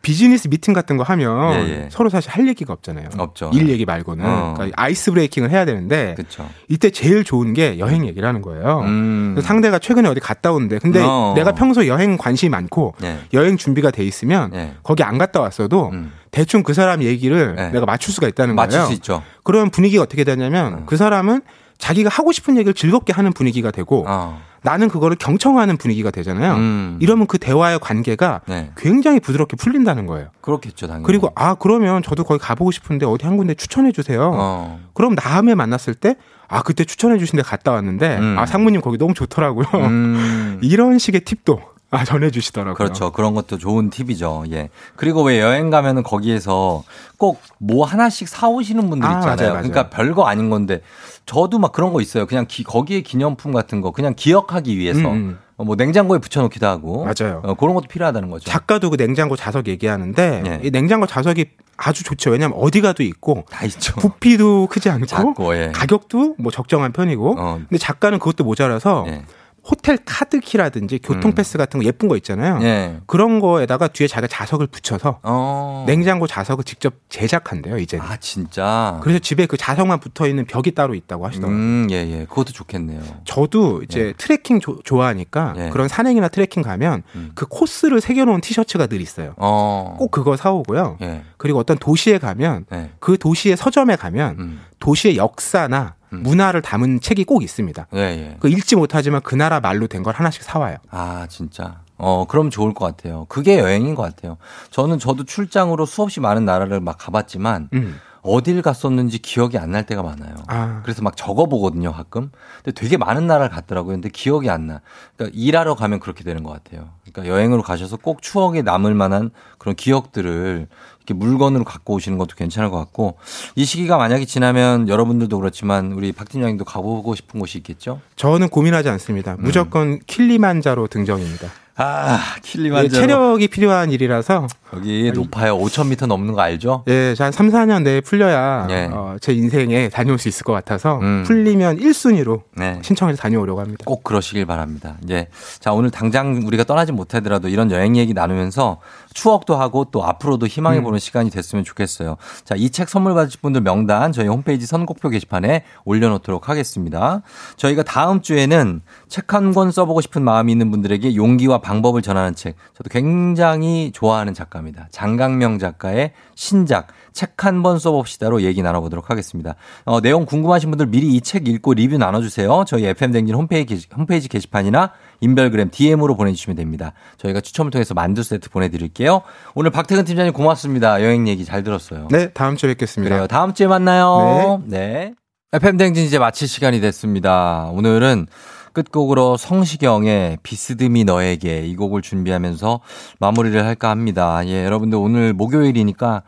비즈니스 미팅 같은 거 하면 예, 예. 서로 사실 할 얘기가 없잖아요. 없죠. 일 얘기 말고는 어. 그러니까 ice breaking을 해야 되는데 그렇죠. 이때 제일 좋은 게 여행 얘기라는 거예요. 음. 상대가 최근에 어디 갔다 온대. 근데 어. 내가 평소 여행 관심이 많고 네. 여행 준비가 돼 있으면 네. 거기 안 갔다 왔어도 음. 대충 그 사람 얘기를 네. 내가 맞출 수가 있다는 맞출 거예요. 수 있죠. 그러면 분위기가 어떻게 되냐면 음. 그 사람은 자기가 하고 싶은 얘기를 즐겁게 하는 분위기가 되고 어. 나는 그거를 경청하는 분위기가 되잖아요. 음. 이러면 그 대화의 관계가 네. 굉장히 부드럽게 풀린다는 거예요. 그렇겠죠, 당연히. 그리고 아 그러면 저도 거기 가보고 싶은데 어디 한 군데 추천해 주세요. 어. 그럼 다음에 만났을 때 아 그때 추천해 주신 데 갔다 왔는데 음. 아 상무님 거기 너무 좋더라고요. 음. 이런 식의 팁도 아 전해 주시더라고요. 그렇죠. 그런 것도 좋은 팁이죠. 예. 그리고 왜 여행 가면은 거기에서 꼭 뭐 하나씩 사오시는 분들 아, 있잖아요. 맞아요, 맞아요. 그러니까 별거 아닌 건데 저도 막 그런 거 있어요. 그냥 기, 거기에 기념품 같은 거 그냥 기억하기 위해서 음, 음. 어, 뭐 냉장고에 붙여놓기도 하고 맞아요. 어, 그런 것도 필요하다는 거죠. 작가도 그 냉장고 자석 얘기하는데 예. 이 냉장고 자석이 아주 좋죠. 왜냐하면 어디 가도 있고 다 있죠. 부피도 크지 않고 작고 예. 가격도 뭐 적정한 편이고 어. 근데 작가는 그것도 모자라서 예. 호텔 카드키라든지 교통 패스 같은 거 예쁜 거 있잖아요. 음. 예. 그런 거에다가 뒤에 자기가 자석을 붙여서 어. 냉장고 자석을 직접 제작한대요, 이제. 아 진짜. 그래서 집에 그 자석만 붙어 있는 벽이 따로 있다고 하시더라고요. 음, 예, 예. 그것도 좋겠네요. 저도 이제 예. 트레킹 조- 좋아하니까 예. 그런 산행이나 트레킹 가면 음. 그 코스를 새겨 놓은 티셔츠가 늘 있어요. 어. 꼭 그거 사 오고요. 예. 그리고 어떤 도시에 가면 예. 그 도시의 서점에 가면 음. 도시의 역사나 음. 문화를 담은 책이 꼭 있습니다. 예, 예. 그 읽지 못하지만 그 나라 말로 된 걸 하나씩 사와요. 아, 진짜. 어, 그럼 좋을 것 같아요. 그게 여행인 것 같아요. 저는 저도 출장으로 수없이 많은 나라를 막 가봤지만, 음. 어딜 갔었는지 기억이 안 날 때가 많아요. 아. 그래서 막 적어보거든요, 가끔. 근데 되게 많은 나라를 갔더라고요. 근데 기억이 안 나. 그러니까 일하러 가면 그렇게 되는 것 같아요. 그러니까 여행으로 가셔서 꼭 추억에 남을 만한 그런 기억들을 이렇게 물건으로 갖고 오시는 것도 괜찮을 것 같고, 이 시기가 만약에 지나면 여러분들도 그렇지만 우리 박진영님도 가보고 싶은 곳이 있겠죠? 저는 고민하지 않습니다. 음. 무조건 킬리만자로 등정입니다. 아, 예, 킬리만자로. 체력이 필요한 일이라서 여기 높아요. 5,000m 넘는 거 알죠? 예, 한 3, 4년 내에 풀려야 예. 어, 제 인생에 다녀올 수 있을 것 같아서 음. 풀리면 1순위로 네. 신청해서 다녀오려고 합니다. 꼭 그러시길 바랍니다. 예. 자, 오늘 당장 우리가 떠나지 못하더라도 이런 여행 얘기 나누면서 추억도 하고 또 앞으로도 희망해 보는 시간이 됐으면 좋겠어요. 자, 이 책 선물 받으실 분들 명단 저희 홈페이지 선곡표 게시판에 올려놓도록 하겠습니다. 저희가 다음 주에는 책 한 권 써보고 싶은 마음이 있는 분들에게 용기와 방법을 전하는 책. 저도 굉장히 좋아하는 작가입니다. 장강명 작가의 신작 책 한 번 써봅시다로 얘기 나눠보도록 하겠습니다. 어, 내용 궁금하신 분들 미리 이 책 읽고 리뷰 나눠주세요. 저희 FM댕진 홈페이지, 게시- 홈페이지 게시판이나 인별그램 DM으로 보내주시면 됩니다. 저희가 추첨을 통해서 만두 세트 보내드릴게요. 오늘 박태근 팀장님 고맙습니다. 여행 얘기 잘 들었어요. 네, 다음 주에 뵙겠습니다. 그래요. 다음 주에 만나요. 네. FM댕진 이제 마칠 시간이 됐습니다. 오늘은 끝곡으로 성시경의 비스듬히 너에게 이 곡을 준비하면서 마무리를 할까 합니다. 예, 여러분들 오늘 목요일이니까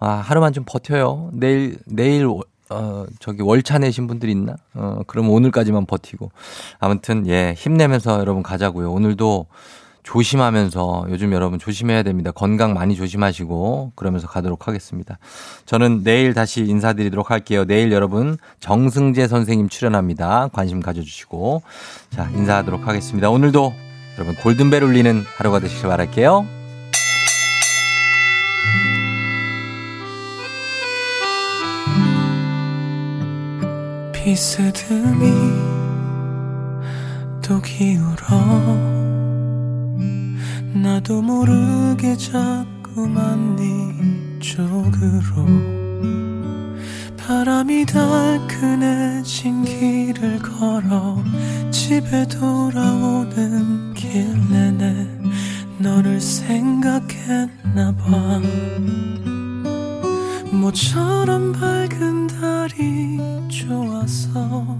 아, 하루만 좀 버텨요. 내일, 내일, 월- 어, 저기 월차 내신 분들 있나? 어, 그럼 오늘까지만 버티고. 아무튼, 예, 힘내면서 여러분 가자고요. 오늘도 조심하면서 요즘 여러분 조심해야 됩니다. 건강 많이 조심하시고 그러면서 가도록 하겠습니다. 저는 내일 다시 인사드리도록 할게요. 내일 여러분 정승재 선생님 출연합니다. 관심 가져주시고 자 인사하도록 하겠습니다. 오늘도 여러분 골든벨 울리는 하루가 되시길 바랄게요. 비스듬히 또 기울어 나도 모르게 자꾸만 네 쪽으로 바람이 달큰해진 길을 걸어 집에 돌아오는 길 내내 너를 생각했나 봐 모처럼 밝은 달이 좋아서